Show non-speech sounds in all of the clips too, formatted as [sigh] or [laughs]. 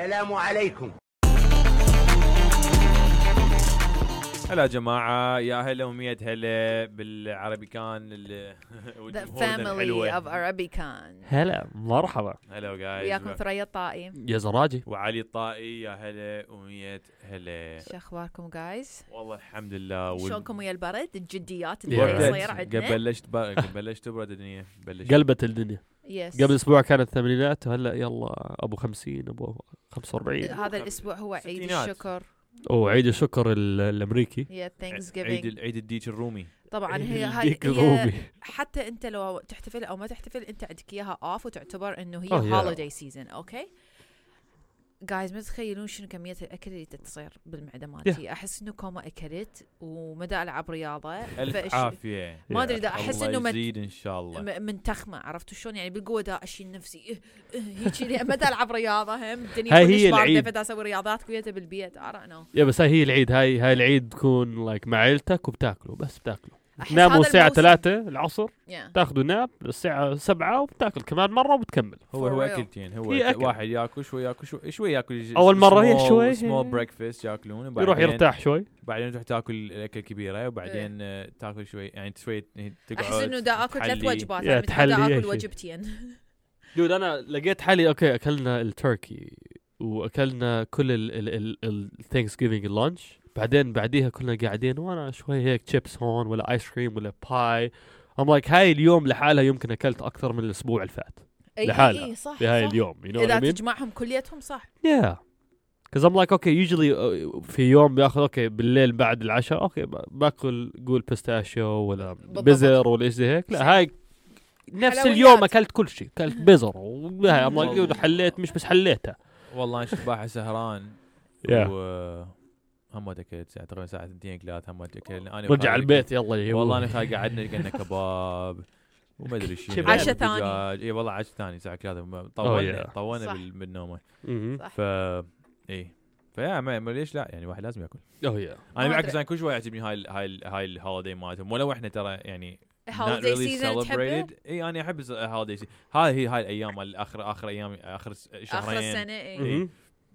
السلام عليكم. هلا جماعة يا هلا ومية هلا. بالعربي كان [laughs] The family الحلوة. of Arabican هلا مرحبا. هلا وياكم جايز ثريا الطائي. يا زراجي. وعلي الطائي يا هلا ومية هلا. شو أخباركم جايز؟ والله الحمد لله. وال- شلونكم ويا البرد؟ الجديات اللي قبل عندنا بلشت بلشت تبرد الدنيا؟ بلشت قلبت الدنيا. بس قبل أسبوع كانت الثمانينات وهلأ يلا أبو 50 أبو 45 هذا الأسبوع هو عيد ستينات. الشكر. وعيد الشكر ال- الأمريكي. yeah Thanks عيد giving ال- عيد الديك الرومي. طبعا هي هاي الديك هي حتى أنت لو تحتفل أو ما تحتفل أنت عندك إياها off وتعتبر إنه هي yeah. holiday season okay guys ما تتخيلون شنو كمية الأكل اللي تصير بالمعده مالتي أحس إنه كومة أكلت وما دا العب رياضة ألف عافية. ما أدري إذا أحس إنه مت- يزيد إن شاء الله. م- منتخمة عرفتوا شلون؟ يعني بالقوة دا اشيل نفسي. إيه إيه هيجي لي. ما دا العب رياضة هم الدنيا هاي هي العيد. فدا أسوي رياضات كيوتة بالبيت ارى yeah بس هاي هي العيد. هاي هاي العيد تكون like مع عيلتك وبتاكلوا بس بتاكلوا. هذا الساعة 3 العصر Yeah. تاخذوا nap الساعة 7 وبتاكل كمان مرة وبتكمل هو هو. أكلتين هو أكل. واحد ياكل شوي ياكل شوي شوي ياكل أول مرة هي شوي. small breakfast ياكلون يروح يرتاح شوي بعدين تروح تاكل الاكل كبيره وبعدين آه، تاكل شوي يعني شوي تقعد أحس إنه دا أكل ثلاث. وجبات يعني دا أكل. وجبتين [laughs] dude أنا لقيت حالي okay أكلنا التركي وأكلنا كل ال Thanksgiving ال lunch بعدين بعديها كلنا قاعدين وأنا شوي هيك تشيبس هون ولا ice cream ولا pie I'm like هاي اليوم لحالها يمكن أكلت أكثر من الأسبوع اللي فات إي لحالها. إي صح في هاي صح. اليوم you know اذا I mean? تجمعهم كليتهم صح Yeah. Because I'm like okay usually uh, في يوم باخذ okay بالليل بعد العشاء أوكي ب- باكل قول pistachio ولا. بزر ولا إيش زي هيك لا هاي نفس. اليوم أكلت كل شيء أكلت بزر وهاي like dude حليت مش بس حليتها والله أنا شفت باحث سهران Yeah. و هم اكلت ساعة تقريبا ساعه ثنتين ثلاث هم اكلت أنا رجع البيت يلا يا والله. أنا خالد قعدنا لقينا كباب وما أدري شنو. عشاء ثاني. اي والله عشاء ثاني الساعة ثلاثة Oh, طولنا yeah. طولنا. بال- بالنومه. صح. ف اي فيا ما ليش لا يعني واحد لازم ياكل Oh yeah. أنا بالعكس. أنا كل شوي يعجبني هاي ال هاي ال هاي الهوليدي مالتهم ولو إحنا ترى يعني not holiday really season تحبه اي أنا أحب ال holiday هاي هي هاي الأيام مال آخر اخر أيام آخر س- آخر شهرين السنة اي مهم.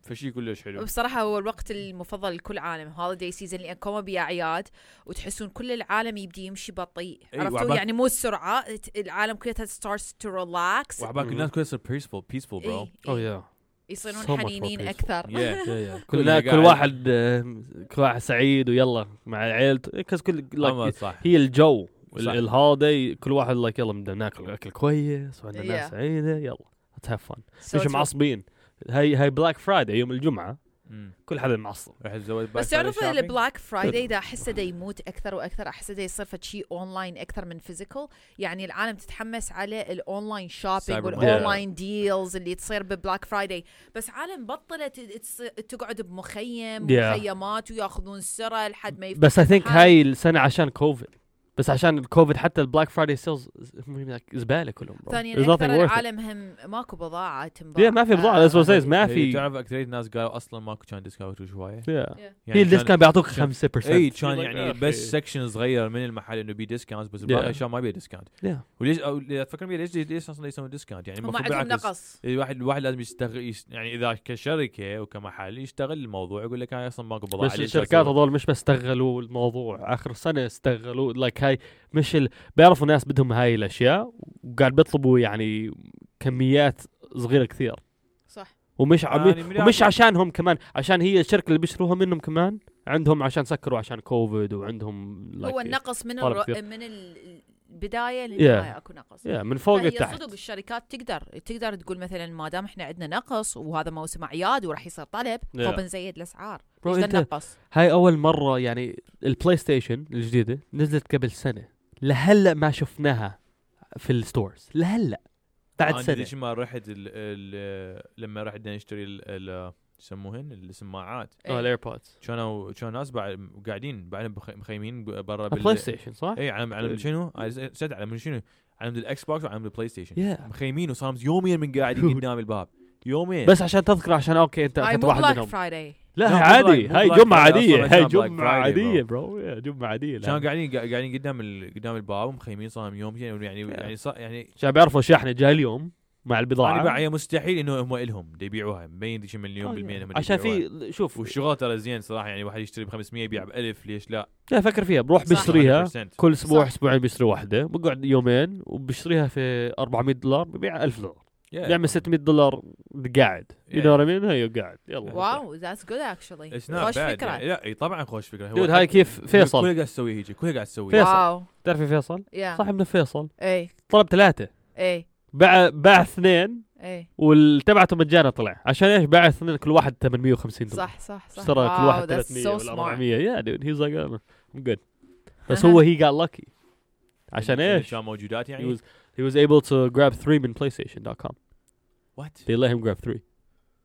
فشي كلش حلو بصراحة هو الوقت المفضل لكل عالم holiday season لأن كومة بيا أعياد وتحسون كل العالم يبدي يمشي بطيء أي، عرفتوا يعني مو السرعة ت- العالم كلها starts to relax وعباك. الناس كلها تصير peaceful peaceful bro إيه، Oh إيه. yeah. يصيرون So حنينين. أكثر Yeah. Yeah, yeah. كلنا [laughs] كل كل واحد آه، كل واحد سعيد ويلا مع عيلته كل like صح هي الجو صح. ال holiday كل واحد like يلا بدنا ناكل أكل كويس وعندنا Yeah. ناس سعيدة يلا let's have fun So مش. معصبين هاي هاي Black Friday يوم الجمعة مم. كل حدا معصب بس تعرف؟ ال Black Friday ده أحسه ده يموت أكثر وأكثر أحسه ده يصير شيء اونلاين أكثر من physical يعني العالم تتحمس على ال online shopping وال online deals اللي تصير ب Black Friday بس عالم بطلت تقعد بمخيم Yeah. مخيمات وياخذون سرى لحد ما يفتح بس I think. هاي السنة عشان كوفيد بس عشان الكوفيد حتى ال Black Friday sales زبالة كلهم. ثانيا أكثر it. العالم هم ماكو بضاعة تنباع Yeah, ما في بضاعة that's what I'm saying. ما في تعرف اكثريه الناس قالوا أصلا ماكو كان discount شوية Yeah. يعني هي كان- ال discount بيعطوك كان- 5% اي كان يعني yeah بس. section صغير من المحل إنه بي discount بس Yeah. باقي الاشياء ما بيها discount Yeah. وليش تفكر ليش ليش أصلا يسوون discount يعني المفروض عندهم نقص الواحد الواحد لازم يستغل يس- يعني إذا كشركة وكمحل يشتغل الموضوع يقول لك أنا أصلا ماكو بضاعة بس الشركات؟ هذول مش بس استغلوا الموضوع آخر سنة استغلوا like هاي مش ال... بيعرفوا ناس بدهم هاي الأشياء وقاعد بيطلبوا يعني كميات صغيرة كثير. صح. ومش عم... يعني ومش عشانهم كمان عشان هي الشركة اللي بيشتروها منهم كمان عندهم عشان سكروا عشان كوفيد وعندهم هو النقص من الر... من ال- البدايه للنهاية أكو نقص. yeah من فوق لتحت. صدق الشركات تقدر تقدر تقول مثلا ما دام إحنا عندنا نقص وهذا موسم اعياد وراح يصير طلب Yeah. فبنزيد الأسعار. أنت نقص هاي أول مرة يعني ال PlayStation الجديدة نزلت قبل سنة لهلأ ما شفناها في ال stores لهلأ بعد أنا سنة. شو ما رحت ال ال لما رحت نشتري ال- يسموهن السماعات آه ال AirPods كانوا كانوا ناس بعد قاعدين بعدين بخ- مخيمين برا PlayStation صح؟ اي على على شنو؟ على سد على من شنو؟ على من ال Xbox وعلى من ال PlayStation yeah مخيمين وصار يوميا من قاعدين [laughs] قدام الباب. يومين بس عشان تذكر عشان okay أنت مو واحد Black منهم. Friday لا مو عادي هاي جمعة عادية. هاي جمعة عادية bro جمعة عادية كانوا. قاعدين قا- قاعدين قدام ال... قدام الباب ومخيمين صار يوم يعني يعني Yeah. يعني يعني عشان بيعرفوا شحنة جاي اليوم. مع أنا البضاعه بقى هي مستحيل إنه هم إلهم. دي يبيعوها. مبين شي مليون آه، بالمية هم دي عشان. في شوف. والشغل ترى زين صراحة يعني واحد يشتري ب 500 يبيع ب 1000 ليش لا؟ لا فكر فيها. بروح. بيشتريها 100%. كل أسبوع. أسبوعين بيشتري واحدة. بقعد يومين وبيشتريها في 400 دولار ببيع 1000 دولار. Yeah. بيعمل 600 دولار قاعد. يو Yeah. نو مين هي قاعد. يلا. Wow that's good actually It's not خوش فكرة. يعني. لا طبعا خوش فكرة. Dude هاي كيف؟ فيصل. كل قاعد تسوي هيجي كل قاعد تسوي فيصل. Wow. تعرفي فيصل؟ يا صاحبنا فيصل. إي. طلب ثلاثة. إي. باع باع اثنين اي والتبعته مجانا طلع عشان ايش باع اثنين كل واحد 850 دولار صح صح صح اشترى كل واو، واحد that's 300 so ولا smart. 400 يا دود هيز لايك ام جود بس أها. هو هي قال لكي عشان ايش؟ كان موجودات He يعني was he was able to grab three من PlayStation.com. وات They let him grab three.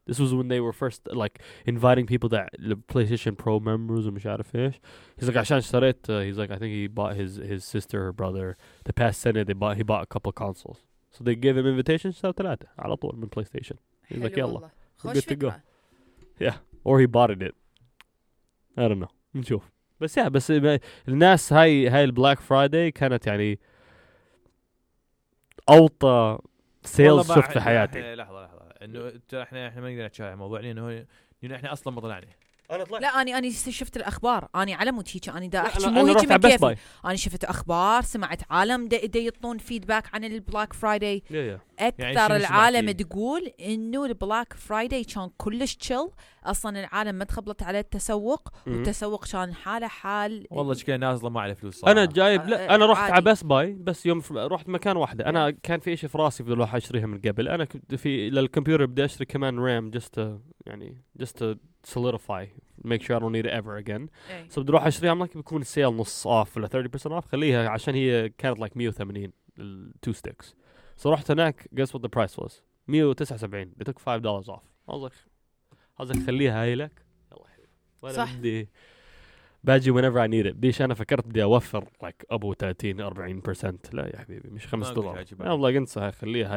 This was when they were first like inviting people that the PlayStation Pro members ومش عارف ايش. He's like عشان اشتريت uh, he's like I think he bought his his sister or brother the past Senate they bought he bought a couple consoles. So they gave him invitations اشترى ثلاثة على طول من PlayStation. He's like حلو يلا. خوش good to go. فكره Or he bought it. I don't know. نشوف. بس يا بس الناس هاي هاي ال Black Friday كانت يعني أوطى sales شفت في حياتي لحظة لحظة إنه ترى إحنا إحنا ما نقدر نتشاهد الموضوع لأنه لأنه إحنا أصلا ما طلعنا أنا طلعت. لا اني أني شفت الأخبار. أني على مود هيك أني دا أحكي أنا, مو أنا هيك رحت من على بس كيفي. بأي أنا شفت أخبار سمعت عالم دا, دا يطون feedback عن ال Black Friday يا أكثر يعني العالم؟ تقول إنه ال Black Friday كان كلش تشل أصلا العالم ما تخبلت على التسوق. والتسوق كان حاله حال والله شكلها نازلة ما على فلوس صراحة. أنا جايب لا أنا رحت. على بس باي بس يوم رحت مكان واحدة. أنا كان في شيء في راسي بدي أروح أشتريها من قبل. أنا كنت في للكمبيوتر بدي أشتري كمان RAM to يعني just to solidify make sure I don't need it ever again. إيه. so بدي أروح اشتريها عملك بيكون ال sale نص off ولا 30% off خليها عشان هي كانت like 180 ال two sticks so رحت هناك guess what the price was 179 they took 5 dollars off. I was like I was like خليها هاي لك؟ يلا حبيبي. صح. بدي باجي whenever I need it. بديش أنا فكرت بدي offer like أبو 30 40% لا يا حبيبي مش 5 ما دولار. والله انسى خليها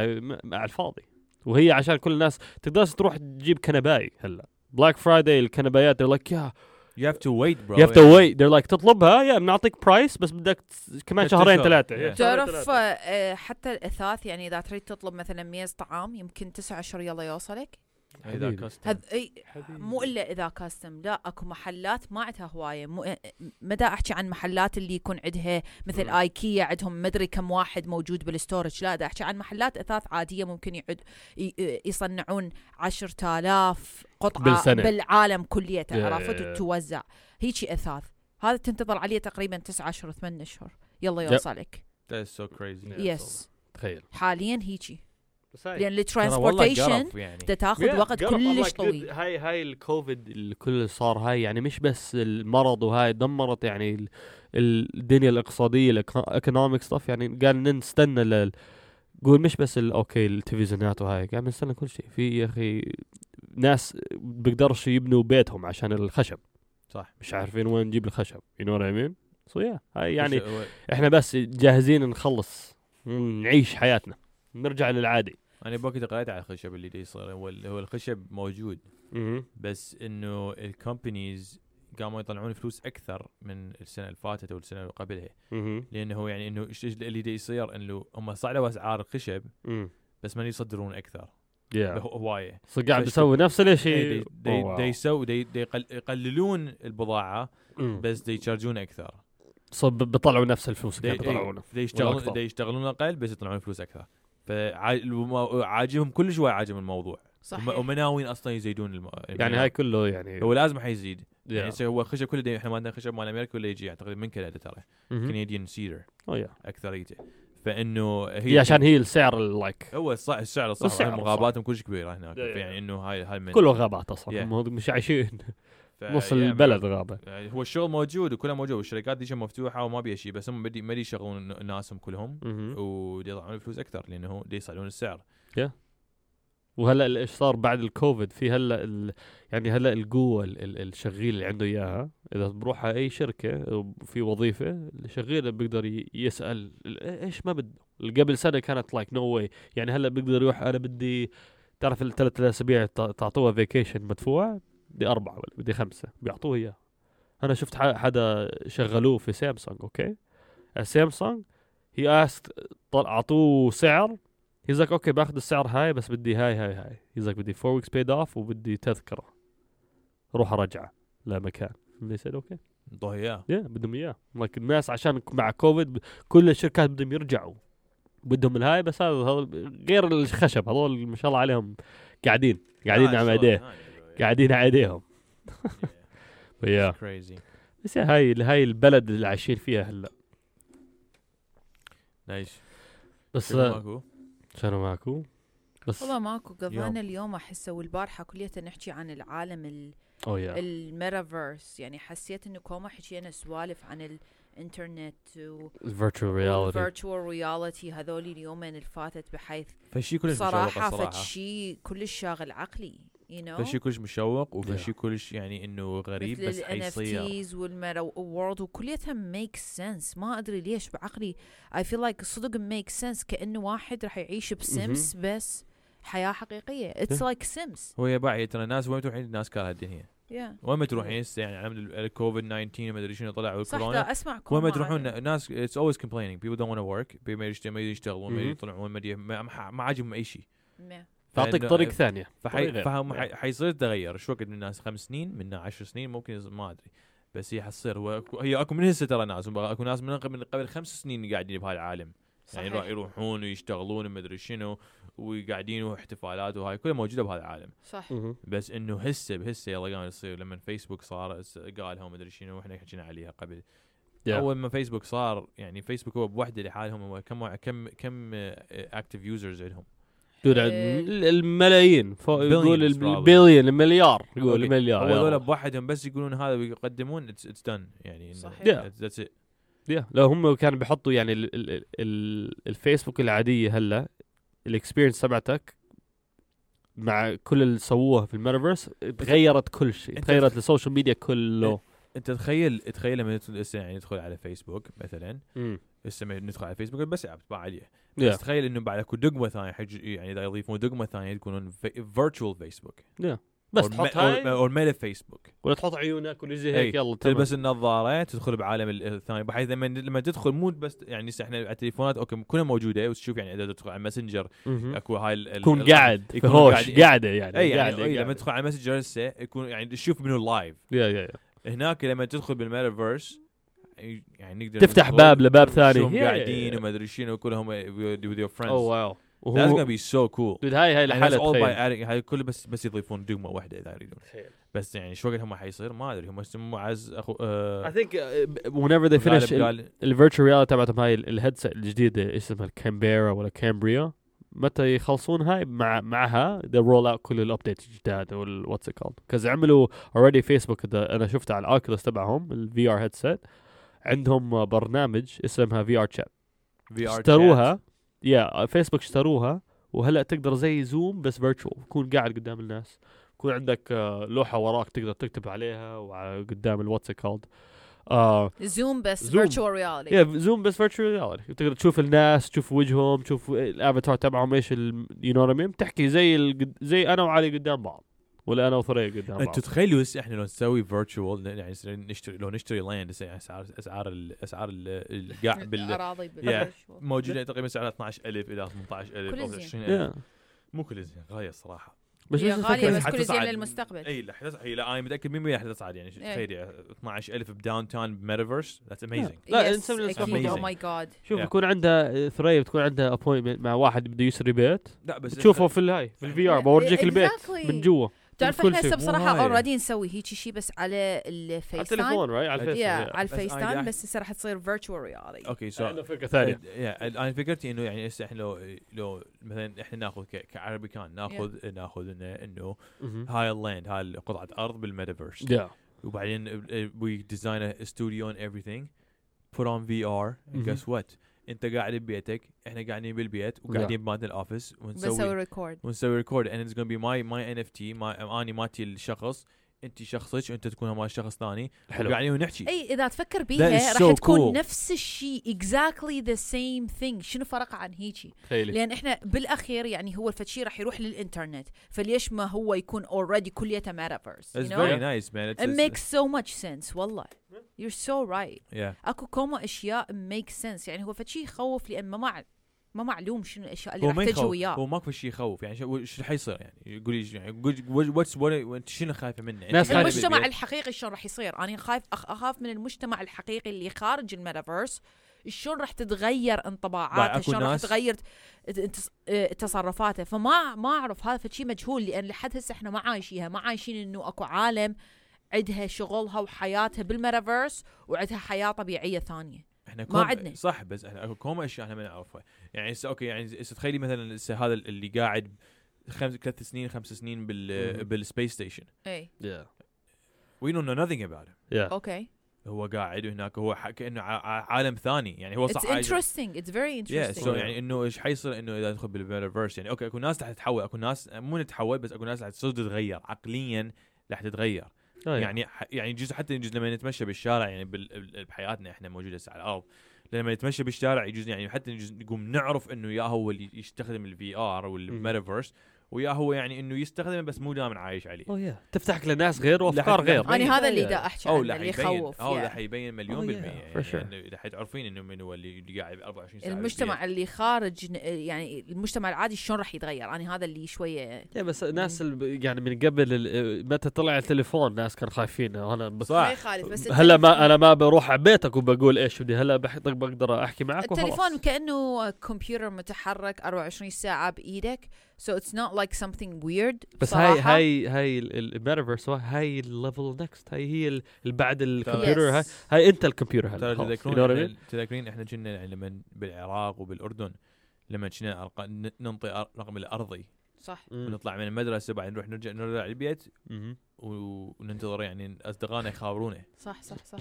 على الفاضي. وهي عشان كل الناس تقدرش تروح تجيب كنباي هلا. Black Friday الكنبايات they're like yeah. You have to wait bro. You have to wait. They're like تطلبها؟ يا بنعطيك price بس بدك كمان شهرين. ثلاثة. Yeah. yeah. تعرف آه، حتى الأثاث يعني إذا تريد تطلب مثلا ميز طعام يمكن تسعة اشهر يلا يوصلك. Custom. هذ إي مو إلا إذا كاستم لا أكو محلات ما عندها هواية. مو ما دا أحكي عن محلات اللي يكون عندها مثل مم. ايكيا عندهم مدري كم واحد موجود بالستورج لا دا أحكي عن محلات أثاث عادية ممكن يعد ي- يصنعون 10000 قطعة بالسنة. بالعالم كليته عرفت. وتوزع هيك أثاث. هذا تنتظر عليه تقريبا 9 اشهر 8 أشهر. يلا يوصلك. That is so crazy. Yes تخيل. حاليا هيجي. لأن ال transportation قرف يعني. تاخذ Yeah, وقت كلش like, طويل هاي هاي الكوفيد الكل صار هاي يعني مش بس المرض وهاي دمرت يعني ال- ال- الدنيا الاقتصادية ال economic stuff يعني قال نستنى لل قول مش بس أوكي التلفزيونات وهاي. قاعد نستنى كل شيء. في يا أخي ناس بيقدرش يبنوا بيتهم عشان الخشب. صح. مش عارفين وين نجيب الخشب. You know what I mean? So yeah هاي يعني إحنا بس جاهزين نخلص نعيش حياتنا. نرجع للعادي. أنا بوقت قريت على الخشب اللي يصير هو هو الخشب موجود. بس إنه الكومبانيز قاموا يطلعون فلوس أكثر من السنة اللي فاتت أو السنة اللي قبلها. لأنه يعني إنه اللي دي يصير؟ إنه هم صعدوا أسعار الخشب. بس ما يصدرون أكثر. Yeah. هو- هواية. so قاعد بيسوي نفس الشيء؟ إيه، دي- دي- Oh, يسوي دي دي يقل- يقللون البضاعة. بس دي يشارجون أكثر. so ب- بيطلعوا نفس الفلوس اللي قاعد بيطلعونه دي يشتغلون يشتغلون أقل بس يطلعون فلوس أكثر. فعاجبهم كل شوي عاجبهم الموضوع صحيح ناويين أصلا يزيدون الم... يعني هاي كله يعني هو لازم حيزيد يعني yeah. يصير هو خشب كله دي إحنا ما عندنا خشب مال أمريكا ولا يجي اعتقد من كندا ترى. كنديان سيدر oh yeah أكثريته فإنه هي عشان هي السعر اللايك هو السعر الصح السعر الصح. غاباتهم كلش كبيره هناك Yeah, yeah. يعني إنه هاي هاي من كله غابات أصلا Yeah. مش عايشين نص yeah, البلد غابه يعني هو الشغل موجود وكله موجود والشركات دي مفتوحة وما بيها شيء بس هم بدي ما دي يشغلون ناسهم كلهم مهم. ودي يطلعون فلوس أكثر لأنه هو دي يصعدون السعر. وهلا ال- إيش صار بعد الكوفيد؟ في هلا ال... يعني هلا القوة ال... ال... الشغيل اللي عنده إياها إذا بروح على أي شركة في وظيفة الشغيل بيقدر. يسأل ال- إيش ما بده. قبل سنة كانت like no way يعني هلا بيقدر يروح أنا بدي تعرف الثلاث أسابيع تعطوها vacation مدفوع؟ بدي أربعة ولا بدي خمسة بيعطوه إياه. أنا شفت حدا شغلوه في سامسونج أوكي؟ سامسونج هي asked طل- أعطوه سعر like أوكي باخذ السعر هاي بس بدي هاي هاي هاي. like بدي 4 weeks paid off وبدي تذكرة. روح أرجعه لمكان. اللي سيد أوكي. ضوء إياه. يا بدهم إياه. لايك الناس عشان مع كوفيد كل الشركات بدهم يرجعوا. بدهم الهاي بس هذا هذا غير الخشب هذول ما شاء الله عليهم قاعدين قاعدين على إيديه. قاعدين على ايديهم يا كريزي بس هاي هاي البلد اللي عايشين فيها هلا. نايس بس شنو ماكو؟ شنو ماكو؟ بس والله ماكو. قضينا اليوم احسه والبارحه كلية نحكي عن العالم ال- أو يا الميتافيرس. يعني حسيت إنه كوما حكينا سوالف عن الانترنت ال virtual reality وال virtual reality هذول اليومين اللي فاتت بحيث فشي كلش صراحة صراحة. شيء كلش شاغل عقلي. You know? فشي كلش مشوق Yeah. وفشي كلش يعني إنه غريب بس حيصير. NFTs وال meta world وكليتها make sense ما أدري ليش بعقلي I feel like صدق make sense كأنه واحد راح يعيش ب Sims بس حياة حقيقية. It's Yeah. like Sims هو يا باعي ترى الناس وين تروحين؟ الناس كارهه الدنيا. يا وين ما تروحين هسه يعني على الكوفيد 19 وما أدري شنو طلع صح والكورونا. دا أسمع وين ما تروحون الناس it's always complaining. People don't want to work. People ما يشت- ما يشتغلون ما. يطلعون ما ما ما- ما عاجبهم أي شيء. فإنه- طريق ثانية فحي طريق فهم. حي- حيصير تغير. شو وقت من الناس؟ خمس سنين؟ منا عشر سنين؟ ممكن ما أدري. بس هي حتصير. هو هي أكو من هسه ترى ناس. أكو ناس من قبل من قبل خمس سنين قاعدين بهاي العالم. يعني صحيح. يروح- يروحون ويشتغلون وما ادري شنو وقاعدين واحتفالات وهاي. كلها موجودة بهذا العالم. صح. بس إنه هسه بهسه يلا قام يصير. لما فيسبوك صار قالها وما ادري شنو وإحنا حكينا عليها قبل. Yeah. أول ما فيسبوك صار يعني فيسبوك هو بوحدة لحالهم. هو كم كم كم active users عندهم. دول إيه. ال- الملايين فوق يقول. البليون المليار يقول. المليار هو. هذول بوحدهم بس يقولون هذا ويقدمون it's done يعني صحيح. it. يا لو هم كانوا بيحطوا يعني ال ال ال الفيسبوك العادية هلا ال experience تبعتك مع كل اللي سووه في الميتافيرس تغيرت كل شيء تغيرت ال social media كله انت تخيل تخيل لما هسه يعني ندخل على فيسبوك مثلا هسه لما ندخل على فيسبوك بس تبع عليه. بس تخيل إنه بعد أكو دقمة ثانية حج يعني إذا يضيفون دقمة ثانية تكونون فيرتشوال فيسبوك بس تحط هاي أو ميتا فيسبوك ولا تحط عيونك ولا زي إي، هيك يلا تمام. تلبس النظارة تدخل بعالم ال- الثاني. بحيث لما لما تدخل مو بس يعني إحنا على التليفونات أوكي كلها موجودة. وتشوف يعني إذا تدخل على ماسنجر مهم. أكو هاي ال- قاعد في يكونوا هوش قاعدة يعني اي يعني قاعدة- أي لما قاعدة. تدخل على ماسنجر هسه يكون يعني تشوف منه لايف يا يا يا هناك لما تدخل بالميتافيرس يعني نقدر تفتح باب لباب ثاني. يا- قاعدين وما ادري شنو كلهم with your friends. اوه wow that's gonna be so cool. dude هاي هاي لحالها بس تخيل. adding هاي كله بس بس يضيفون دقمه واحدة إذا يريدون. بس يعني شو وقت هم حيصير ما أدري. هم اسمه عز اخوي آه think uh, whenever they finish ال virtual reality تبعتهم هاي الهيدسет الجديدة اسمها ال Cambera ولا Cambria؟ متى يخلصون هاي مع معها they roll out كل ال update الجداد وال what's it called. 'cause عملوا already Facebook أنا شفت على ال Oculus تبعهم الفي ار هيدسет عندهم برنامج اسمها VR Chat اشتروها يا فيسبوك اشتروها وهلأ تقدر زي Zoom بس virtual تكون قاعد قدام الناس. يكون عندك آه، لوحة وراك تقدر تكتب عليها وعلى قدام ال what's called آه Zoom بس Zoom. virtual reality yeah Zoom بس virtual reality تقدر تشوف الناس تشوف وجههم تشوف الافاتار تبعهم إيش you know تحكي زي ال- زي أنا وعلي قدام بعض ولا أنا وثريا قدام بعض أنتوا تخيلوا هسه إحنا لو نسوي virtual يعني نشتري لو نشتري land هسه اسعار أسعار ال- أسعار ال- القاع [laughs] بال أراضي Yeah. بال virtual موجودة تقريبا سعرها 12000 إلى 18000 أو كل زين. 20000 Yeah. مو كل زين غاية الصراحة بس هي الفكرة- بس كل زين. للمستقبل إي لا هي لا أنا متأكد 100% حتصعد يعني إيه. تخيل 12000 ب downtown ب metaverse that's amazing لا، نسوي أكيد amazing. oh my God شوف Yeah. يكون عنده ثريا بتكون عنده appointment مع واحد بده يشتري بيت لا بس تشوفه في الهاي في ال VR بورجيك البيت Exactly. من جوا تعرف إحنا. هسه بصراحة. already نسوي هيك شيء بس على على ال FaceTime التليفون right على ال Face yeah. على ال FaceTime بس هسه راح تصير virtual reality okay so عنده فكره ثانية. أنا فكرتي إنه يعني هسه إحنا لو لو مثلا إحنا ناخذ ك- كعربي كان ناخذ ناخذ انه إنه هاي ال land هاي قطعة أرض بالميتافيرس. وبعدين we design studio and everything put on VR and guess what انت قاعد ببيتك إحنا قاعدين بالبيت وقاعدين بمالتنا ال office بنسوي ونسوي record ونسوي record and it's gonna be my my NFT my اني مالتي الشخص انت شخصك وانت تكون مال شخص ثاني حلو. وقاعدين ونحكي اي اذا تفكر بيها راح so تكون cool. نفس الشيء exactly the same thing. شنو فرق عن هيجي؟ تخيلي. لأن إحنا بالأخير يعني هو الفشي راح يروح للإنترنت فليش ما هو يكون already كليته metaverse It's very nice man. It's, It it's- makes so much sense والله. You're so right. Yeah. أكو كوما أشياء make sense. يعني هو فشي يخوف لأن ما مع ما معلوم شنو الأشياء اللي راح تجي وياه. هو ماكو شيء يخوف يعني شو شو حيصير يعني قولي يعني what's what شنو خايفة منه ناس يعني خايفة المجتمع بالبيت. الحقيقي شلون راح يصير؟ أنا خايف أخ أخاف من المجتمع الحقيقي اللي خارج الميتافيرس شلون راح تتغير انطباعاته شلون راح تتغير آه، تصرفاته. فما ما أعرف هذا شيء مجهول لأن لحد هسه إحنا ما عايشيها ما عايشين إنه أكو عالم عندها شغلها وحياتها بالميتافيرس وعندها حياة طبيعية ثانية. إحنا ما عندنا. صح بس إحنا اكو كوم أشياء إحنا ما نعرفها. يعني هسه okay يعني هسه تخيلي مثلا هسه هذا اللي قاعد خمس ثلاث سنين خمس سنين بال. بال space station إي. we don't know nothing about him. Yeah. okay. هو قاعد هناك هو كأنه ع- ع- عالم ثاني. يعني هو it's صح عايش interesting it's very yeah, so يعني إنه إيش حيصير؟ إنه إذا ندخل بالميتافيرس يعني okay أكو ناس راح تتحول. أكو ناس مو نتحول بس أكو ناس راح تصير تتغير. عقليا راح تتغير. Oh, yeah. يعني ح- يعني جزء حتى يجوز لما نتمشى بالشارع يعني بال- بال- بحياتنا إحنا موجودة هسه على الأرض. لما نتمشى بالشارع يجوز يعني حتى يجوز نقوم نعرف إنه ياهو اللي يستخدم ال VR وال metaverse ويا هو يعني إنه يستخدمه بس مو دائما عايش عليه. oh yeah تفتح لك لناس غير وأفكار غير. أنا هذا اللي Yeah. دا أحكي عنه اللي يبين يخوف أو. راح يبين مليون بالمية yeah, يعني. يعني راح تعرفين إنه من هو اللي قاعد 24 ساعة المجتمع اللي خارج يعني المجتمع العادي شلون راح يتغير؟ أنا هذا اللي شوية يا بس الناس اللي يعني من قبل ال- متى طلع التليفون ناس كانوا خايفين. أنا بس صح. ما يخالف بس هلا ما أنا ما بروح على بيتك وبقول إيش بدي. هلا بقدر أحكي معك التليفون كأنه كمبيوتر متحرك 24 ساعة بإيدك. So it's not like something weird بس هاي صراحة. هاي هاي الميتافيرس هاي ال level next هاي هي ال- اللي بعد الكمبيوتر هاي Yes. هاي انت الكمبيوتر هلا تذكرون? تذكرين إحنا كنا يعني لما بالعراق وبالأردن لما كنا ننطي الرقم الأرضي صح. ونطلع من المدرسة بعدين نروح نرجع نرجع البيت وننتظر يعني أصدقائنا يخابرونا صح صح صح.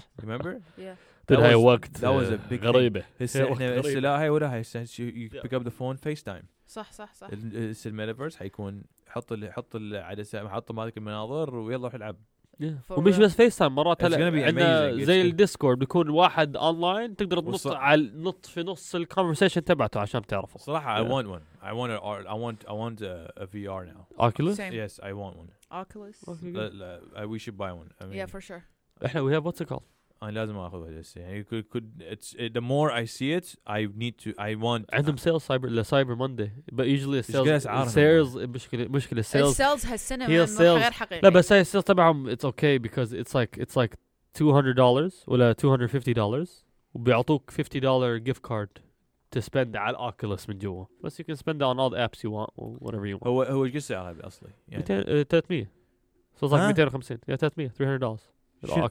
Dude, هاي وقت. غريبة هسه إحنا. هسه لا هاي ولا هاي هسه you Yeah. pick up the phone FaceTime صح صح صح. الميتافيرس حيكون حط ال- حط العدسه حط مالك المناظر ويلا روح العب. ومش. بس FaceTime مرات هلا عندنا. زي ال Discord بيكون واحد اونلاين تقدر تنط على نط في نص ال conversation تبعته عشان تعرفه. صراحة I Yeah. want one. I want a R- I want I want a, a VR now. اوكيولوس Same. yes I want one. Oculus. لا لا I- we should buy one. I mean yeah for sure. إحنا we have what's call أنا لازم اخذها هسه يعني could, could it's it, the more I see it I need to I want عندهم sales cyber ل Cyber Monday but usually قد ال sales أسعارهم؟ ال sales مشكله مشكلة ال sales ال sales هالسنة هي ما- ال sales. غير حقيقي لا بس هاي ال sales تبعهم it's okay because it's like it's like 200 دولار ولا 250 دولار وبيعطوك 50 دولار gift card to spend على ال Oculus من جوا بس you can spend it on all the apps you want or whatever you want هو هو إيش قد سعرها بالاصلي؟ يعني 200 آه، 300 so it's like ها؟ 250 yeah 300 300 دولار شنو؟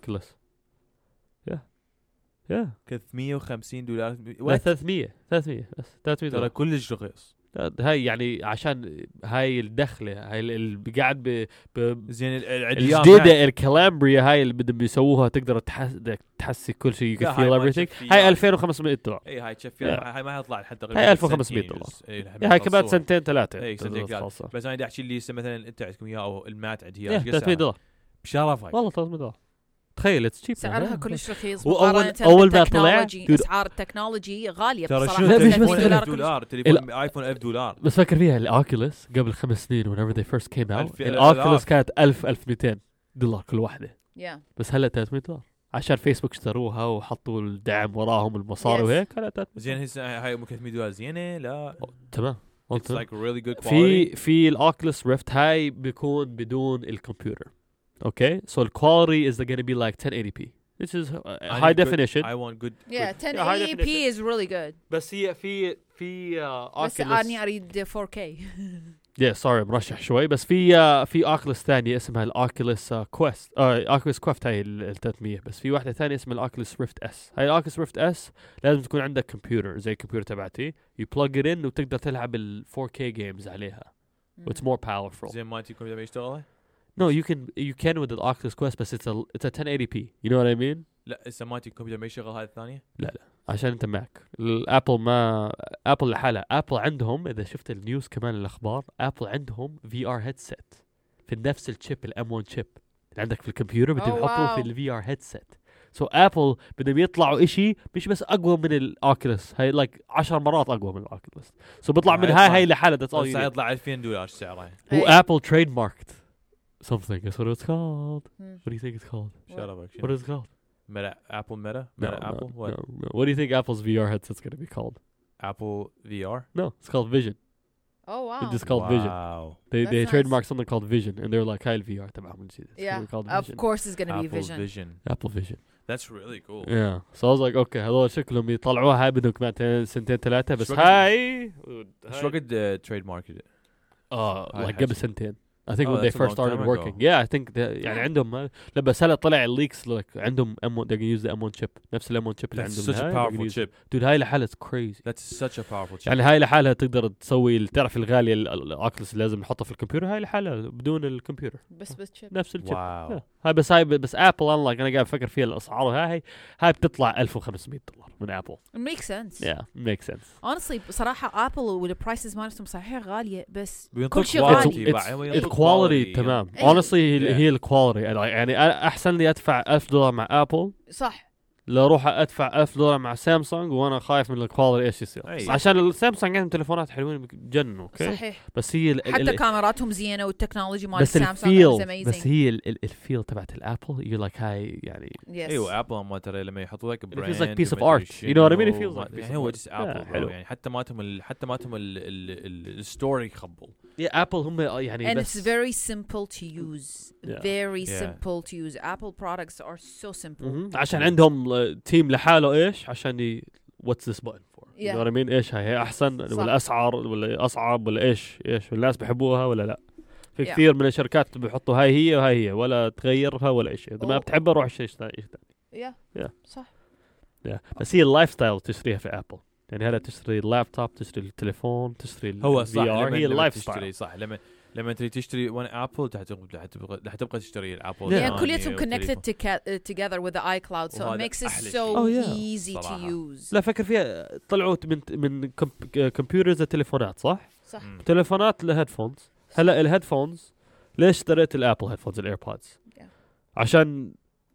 ال Oculus yeah yeah 350 دولار لا What؟ 300 300 بس 300 ترى دولار كلش رخيص هاي يعني عشان هاي الدخلة هاي اللي قاعد ب, ب زين الجديده ال Cambria هاي اللي بدهم يسووها تقدر تحس تحسي كل شيء you لا، can هاي feel ما everything تشفي هاي يعني. 2500 دولار اي هاي تشفي. هاي ما حيطلع حتى هاي 1500 دولار. دولار هاي كمان سنتين ثلاثة إي، سنتين. خلصة. بس أنا بدي أحكي اللي مثلا إنت عندكم اياه أو المات قد 300 سعرها؟ دولار بشرفك والله 300 دولار تخيل it's cheap سعرها كلش رخيص وأول- مقارنة أول ما طلع،. أسعار ال technology غالية ترى بصراحة. شنو تليفون كذا. 1000 دولار؟ تليفون ايفون 1000 دولار. بس فكر فيها ال Oculus قبل خمس سنين whenever they first came out ألف- ال Oculus. كانت 1000 1200 دولار كل واحدة. Yeah. بس هلا 300 دولار. عشان فيسبوك اشتروها وحطوا الدعم وراهم المصاري Yes. وهيك هلا 300 زين هسه هاي 300 دولار زينة؟ لا. تمام. it's like really good في quality في ال Oculus Rift هاي بيكون بدون الكمبيوتر. Okay so ال quality is gonna be like 1080p which is uh, high definition. I want good yeah good- 1080p definition. is really good. بس هي في في بس Oculus اني اريد 4K yeah sorry مرشح شوي بس في آه، في Oculus ثانية اسمها ال Oculus Quest Oculus Quest هاي ال 300 بس في واحدة ثانية اسمها ال Oculus Rift S هاي ال Oculus Rift S لازم تكون عندك كمبيوتر زي الكمبيوتر تبعتي you plug it in وتقدر تلعب ال 4K games عليها what's more powerful زين مالتي كم يبي يشتغل No, you can you can with the Oculus Quest, but it's a it's a 1080p. You know what I mean? لا هسه مالتي الكمبيوتر ما يشتغل هاي الثانية؟ عشان انت Mac ال Apple ما Apple لحالها. Apple عندهم إذا شفت ال news كمان الأخبار Apple عندهم VR headset في نفس ال chip ال M1 chip. اللي عندك في الكمبيوتر بدهم Oh, يحطوه في. ال VR headset سو ابل بدهم يطلعوا إشي مش بس أقوى من الاوكيوليس هاي لايك 10 مرات أقوى من الاوكيوليس سو بيطلع من هاي هاي لحالها ذاتس بس اول حيطلع 2000 دولار سعرها. إيه. هو ابل تريد ماركت something that's what it's called مم. what do you think it's called شرفك what is it called ميتا ابل ميتا No, ميتا no, ابل no, no. What do you think Apple's VR headset's going to be called? ابل في ار No, it's called Vision. Oh wow. It's just called Vision. واو They That's they nice. trademarked something called Vision, and they're like, "هاي ال VR تبعهم الجديد." It's yeah. gonna be called Of Vision. course it's gonna be Apple vision. Vision Apple Vision. That's really cool Yeah. So I was like, okay, هذول شكلهم يطلعوها هاي بدهم كمان سنتين ثلاثة بس شو وقت- هاي شو وقت تريد ماركت اه هاي like حاجة. قبل سنتين I think Oh, when they that's first started time ago. working. Yeah, I think that يعني عندهم لا بس هلا طلع ال leaks like عندهم M1 they can use the M1 chip. نفس ال M1 chip اللي That's عندهم. such a powerful chip. Dude هاي لحالها it's crazy. That's such a powerful chip. يعني هاي لحالها تقدر تسوي تعرف الغالية ال Oculus اللي لازم نحطها في الكمبيوتر؟ هاي لحالها بدون الكمبيوتر. بس بس chip. نفس ال chip wow هاي بس هاي بس Apple unlike أنا قاعد أفكر فيها الأسعار. هاي هاي بتطلع 1500 دولار من Apple It makes sense. yeah makes sense. Honestly بصراحة Apple وال prices مالتهم صحيح غالية بس كل شيء غالي. ال quality. تمام honestly هي Yeah. هي ال quality يعني أنا أحسن لي أدفع 1000 دولار مع Apple صح لا أروح أدفع 1000 دولار مع سامسونج وأنا خايف من ال quality إيش يصير أي. عشان السامسونج عندهم تليفونات حلوين بجننوا okay صحيح بس هي ال- ال- حتى ال- كاميراتهم زينة والتكنولوجي مال سامسونج بس. هي ال- ال- الفيل تبعت الابل يو لايك هاي يعني Yes. أيوه ابل ما ترى لما يحطوا لك براند art. You know what I mean? It شنو، feels ما- like piece يعني هو Yeah, ابل حلو. يعني حتى ماتهم حتى ماتهم ال- ال- ال- الستوري يخبل يا ابل هم يعني and بس it's very simple to use Yeah. very Yeah. simple to use Apple products are so simple مهم. عشان عندهم تيم لحاله إيش عشان ي واتس ذس بutton فور Yeah. يو مين إيش هاي هي أحسن صح. ولا اسعر ولا أصعب ولا إيش إيش والناس بيحبوها ولا لا في Yeah. كثير من الشركات بيحطوا هاي هي وهاي هي ولا تغيرها ولا شيء إذا ما Oh. بتحبها روح شيء ثاني شيء ثاني yeah Yeah. صح Yeah. بس هي ال lifestyle تشتريها في Apple يعني هلا تشتري اللابتوب تشتري التليفون تشتري هو صح VR لما هي اللايف ستايل صح لما لما تريد تشتري وأنا Apple رح تبقى تشتري ال Apple Yeah. yeah Yeah, كليتهم connected together with the iCloud so it makes it so. Oh, yeah. easy to use لا فكر فيها طلعوا من من computers التليفونات صح؟ صح. تليفونات ل headphones هلا ال headphones ليش اشتريت ال Apple headphones ال AirPods Yeah. عشان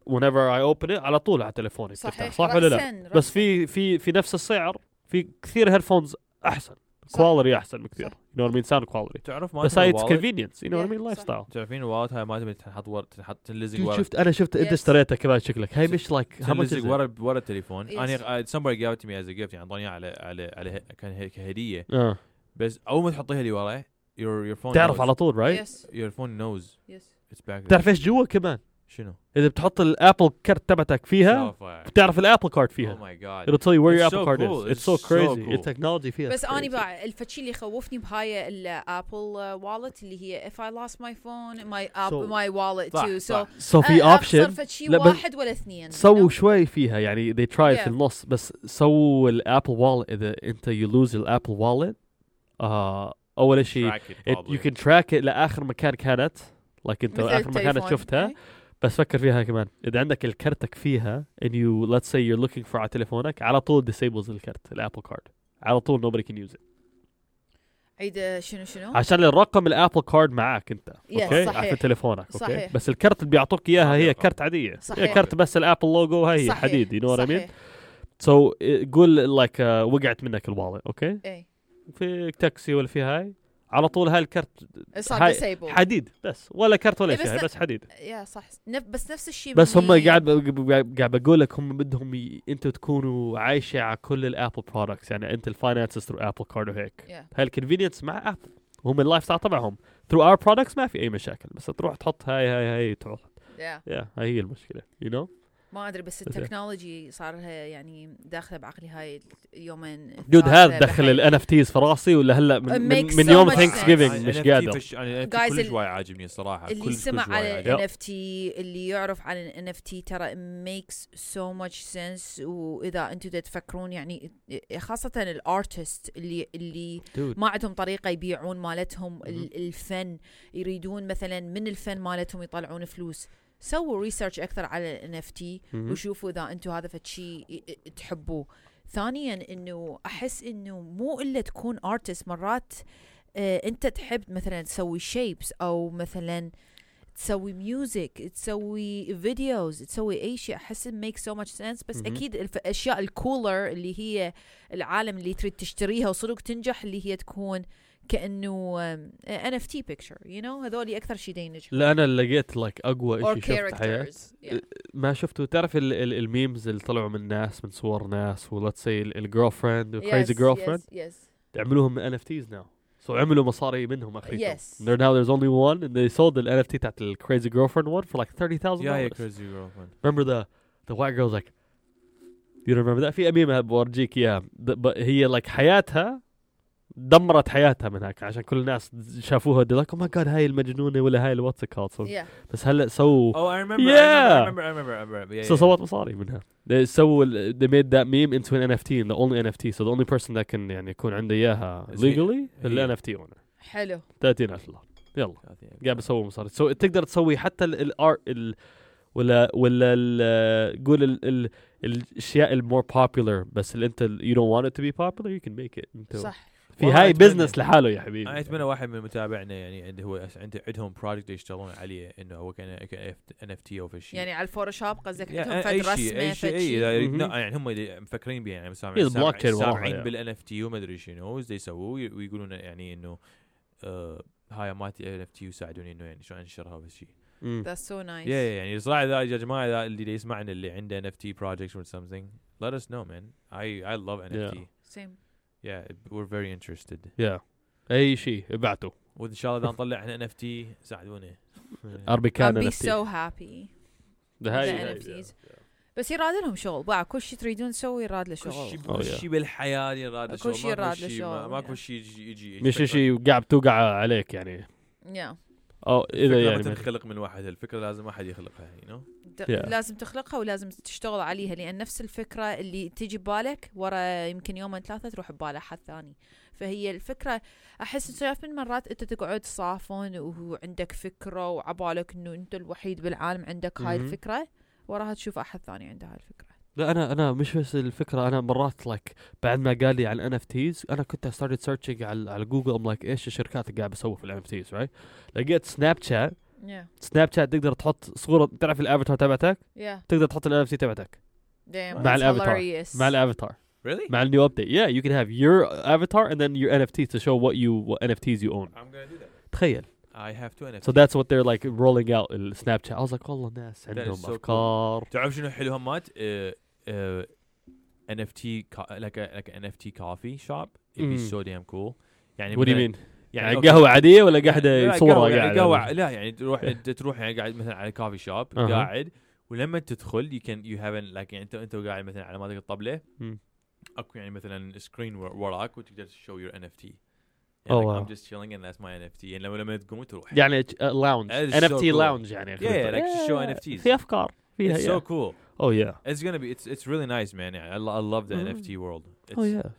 whenever I open it على طول على تليفوني صحيح صح ولا لا بس. في في في نفس السعر في كثير headphones أحسن. quality أحسن بكثير. صح. you know what I mean? Sound quality. تعرف ما بس هاي know what I Yeah, mean صح. lifestyle تعرفين ال wallet هاي ما تبي تنحط ورا تنحط تنلزق ورا شفت أنا شفت انت. اشتريتها كمان شكلك. هاي مش like تنلزق? ورا ورا التليفون. أنا somebody it to me as a gift. يعني اعطوني على على على كان هيك هديه آه. بس أول ما تحطيها لي ورا your your phone تعرف. على طول right? Yes. Your phone knows. Yes. It's back تعرف إيش جوا كمان؟ شنو؟ إذا بتحط ال Apple Card تبعتك فيها بتعرف ال Apple Card Oh فيها my god It'll tell you where your It's Apple so card cool. is. It's It's so so crazy. cool. ال technology فيها بس أني crazy. بقى ال feature اللي خوفني بهاي ال Apple wallet اللي هي if I lost my phone my app So- my wallet صح، too so صح. So في option لا، بس واحد ولا اثنين سووا? شوي فيها يعني they tried Yeah. في النص بس سووا ال Apple wallet إذا أنت you lose ال Apple wallet آه أول شيء you can track it لآخر مكان كانت like أنت آخر مكان. شفتها. بس فكر فيها كمان إذا عندك الكرتك فيها and you let's say you're looking for على تليفونك على طول disables الكرت ال Apple Card على طول nobody can use it عيد شنو شنو عشان الرقم ال Apple Card معك أنت Yes، okay صحيح. في تليفونك okay صحيح. بس الكرت اللي بيعطوك إياها هي. كرت عادية صحيح. هي كرت بس ال Apple logo هي صحيح. حديد you know what I صحيح. so قول like وقعت منك ال wallet okay إيه في تاكسي ولا في هاي على طول هاي الكرت هاي حديد بس. ولا كرت ولا إيه، شيء بس حديد. yeah صح. نف بس نفس الشيء بس هم قاعد قاعد بقول لك هم بدهم ي... أنتوا تكونوا عايشة على كل ال Apple products يعني أنت ال finances through Apple Card وهيك. Yeah. هاي ال convenience مع Apple هم ال lifestyle تبعهم. through our products ما في أي مشاكل بس تروح تحط هاي هاي هاي تروح. Yeah. yeah هاي هي المشكلة you know ما أدري بس ال technology صار لها يعني داخلة بعقلي هاي يومين. Dude هذا دخل ال NFTs في راسي ولا هلأ من, من, من so يوم Thanksgiving sense. مش قادر. Guys, كل شوي عاجبني الصراحه اللي كل سمع على عاجبني. ال NFT اللي يعرف عن ال NFT ترى it makes so much sense. وإذا أنتم تفكرون يعني خاصة ال artists اللي اللي dude ما عندهم طريقة يبيعون مالتهم ال- الفن يريدون مثلا من الفن مالتهم يطلعون فلوس. سووا research أكثر على ال NFT وشوفوا إذا أنتم هذا فد شيء تحبوه. ثانيا إنه أحس إنه مو إلا تكون artist مرات آه أنت تحب مثلا تسوي shapes أو مثلا تسوي music تسوي videos تسوي أي شيء. أحس make so much sense بس مهم. أكيد الأشياء الكولر اللي هي العالم اللي تريد تشتريها وصدق تنجح اللي هي تكون كأنه NFT picture you know هذول أكثر شيء دا ينجحوا لا أنا لقيت like أقوى شيء شفت حياتي. yeah. ما شفتوا تعرف ال- ال- ال memes اللي طلعوا من ناس من صور ناس و let's see ال girlfriend و crazy Yes, girlfriend. تعملوهم NFTs now so عملوا مصاري منهم اخريتهم Yes. There now there's only one and they sold the NFT تاعت ال crazy girlfriend one for like thirty thousand Yeah, yeah, crazy girlfriend. Remember the the white girl's like you don't remember that? في أميمة بورجيك but هي like حياتها دمرت حياتها من هيك عشان كل الناس شافوها دي like ما كان هاي المجنونة ولا هاي ال what's called بس هلا سووا or I remember سوت مصاري منها. سووا they made that meme into an NFT and the only NFT so the only person that can يعني يكون عنده إياها legally ال NFT owner. حلو. 30000 دولار. يلا. قاعد بسوي مصاري. so تقدر تسوي حتى ال art ال ولا ولا قول الأشياء ال more popular بس اللي أنت you don't want to be popular you can make it صح. في هاي business لحاله يا حبيبي. أنا أتمنى واحد من متابعنا يعني عنده هو عنده عندهم project يشتغلون عليه إنه هو كان NFT أو في شيء. يعني على ال Photoshop قصدك يعني عندهم فد رسمة أي شيء أي يعني هم مفكرين بها يعني سامعين يعني. بال NFT وما ادري شنو إيش يسووا ويقولون يعني إنه آه، هاي مالتي ان اف تي وساعدوني إنه يعني شلون أنشرها بس شيء مم. That's so nice. يا يعني صراحة اذا يا جماعة إذا اللي يسمعنا اللي عنده ان اف تي projects or something let us know man. I I love NFT Same. Yeah we're very interested. يا أي شيء ابعتوا. وإن شاء الله إذا نطلع إحنا إن إف تي ساعدونا اربي [laughs] I'll كان be NFT. so happy. هاي. بس يراد لهم شغل. بقى كل شيء تريدون تسوي يراد له كل شغل شيء Oh, كل yeah. شيء بالحياة يراد كل شغل شيء ماكو يراد شيء له ما- شغل، ماكو yeah. شيء يجي يجي مش شيء قاعد توقع عليك يعني. Yeah. أو إذا يعني ما تنخلق من واحد الفكرة لازم واحد يخلقها you know Yeah. لازم تخلقها ولازم تشتغل عليها لأن نفس الفكرة اللي تيجي ببالك ورا يمكن يومين ثلاثة تروح ببال أحد ثاني فهي الفكرة أحس تعرف من مرات أنت تقعد صافن وعندك فكرة وعبالك إنه أنت الوحيد بالعالم عندك هاي. الفكرة وراها تشوف أحد ثاني عنده هاي الفكرة لا أنا أنا مش بس الفكرة أنا مرات لايك بعد ما قال لي عن NFTs أنا كنت started searching على على Google I'm like إيش الشركات اللي قاعد بسوي في ال NFTs right لقيت Snapchat yeah. Snapchat تقدر تحط صورة تعرف الافاتار تبعتك؟ Yeah. تقدر تحط ال NFT تبعتك. مع hilarious. مع ال avatar really? مع ال new update yeah you can have your avatar and then your NFT to show what you what NFTs you own. I'm gonna do that. تخيل. I have two NFTs so that's what they're like rolling out ال Snapchat I was like والله الناس عندهم so cool. أفكار. تعرف شنو حلو همات uh, uh, NFT co- like a like an NFT coffee shop. It'd be Mm. so damn cool. يعني what do you مثلاً- mean? يعني يعني أوكي. قهوة عادية ولا قاعدة صورة قهوة يعني قاعدة؟ قهوة لا يعني تروح تروح يعني قاعد مثلا على كافي شوب أها. قاعد ولما تدخل you can you have like يعني انت أنت قاعد مثلا على مالك الطبلة. مم. أكو يعني مثلا سكرين وراك وتقدر تشو يور ان اف تي Oh, wow. I'm just chilling and that's my NFT يعني لما لما تقوم تروح. يعني لاونج That is ان so اف تي cool. لاونج يعني Yeah, yeah, like show NFTs. في أفكار. فيها it's so cool. Oh yeah it's gonna be it's it's really nice man I, I love the Mhm. NFT world it's, oh yeah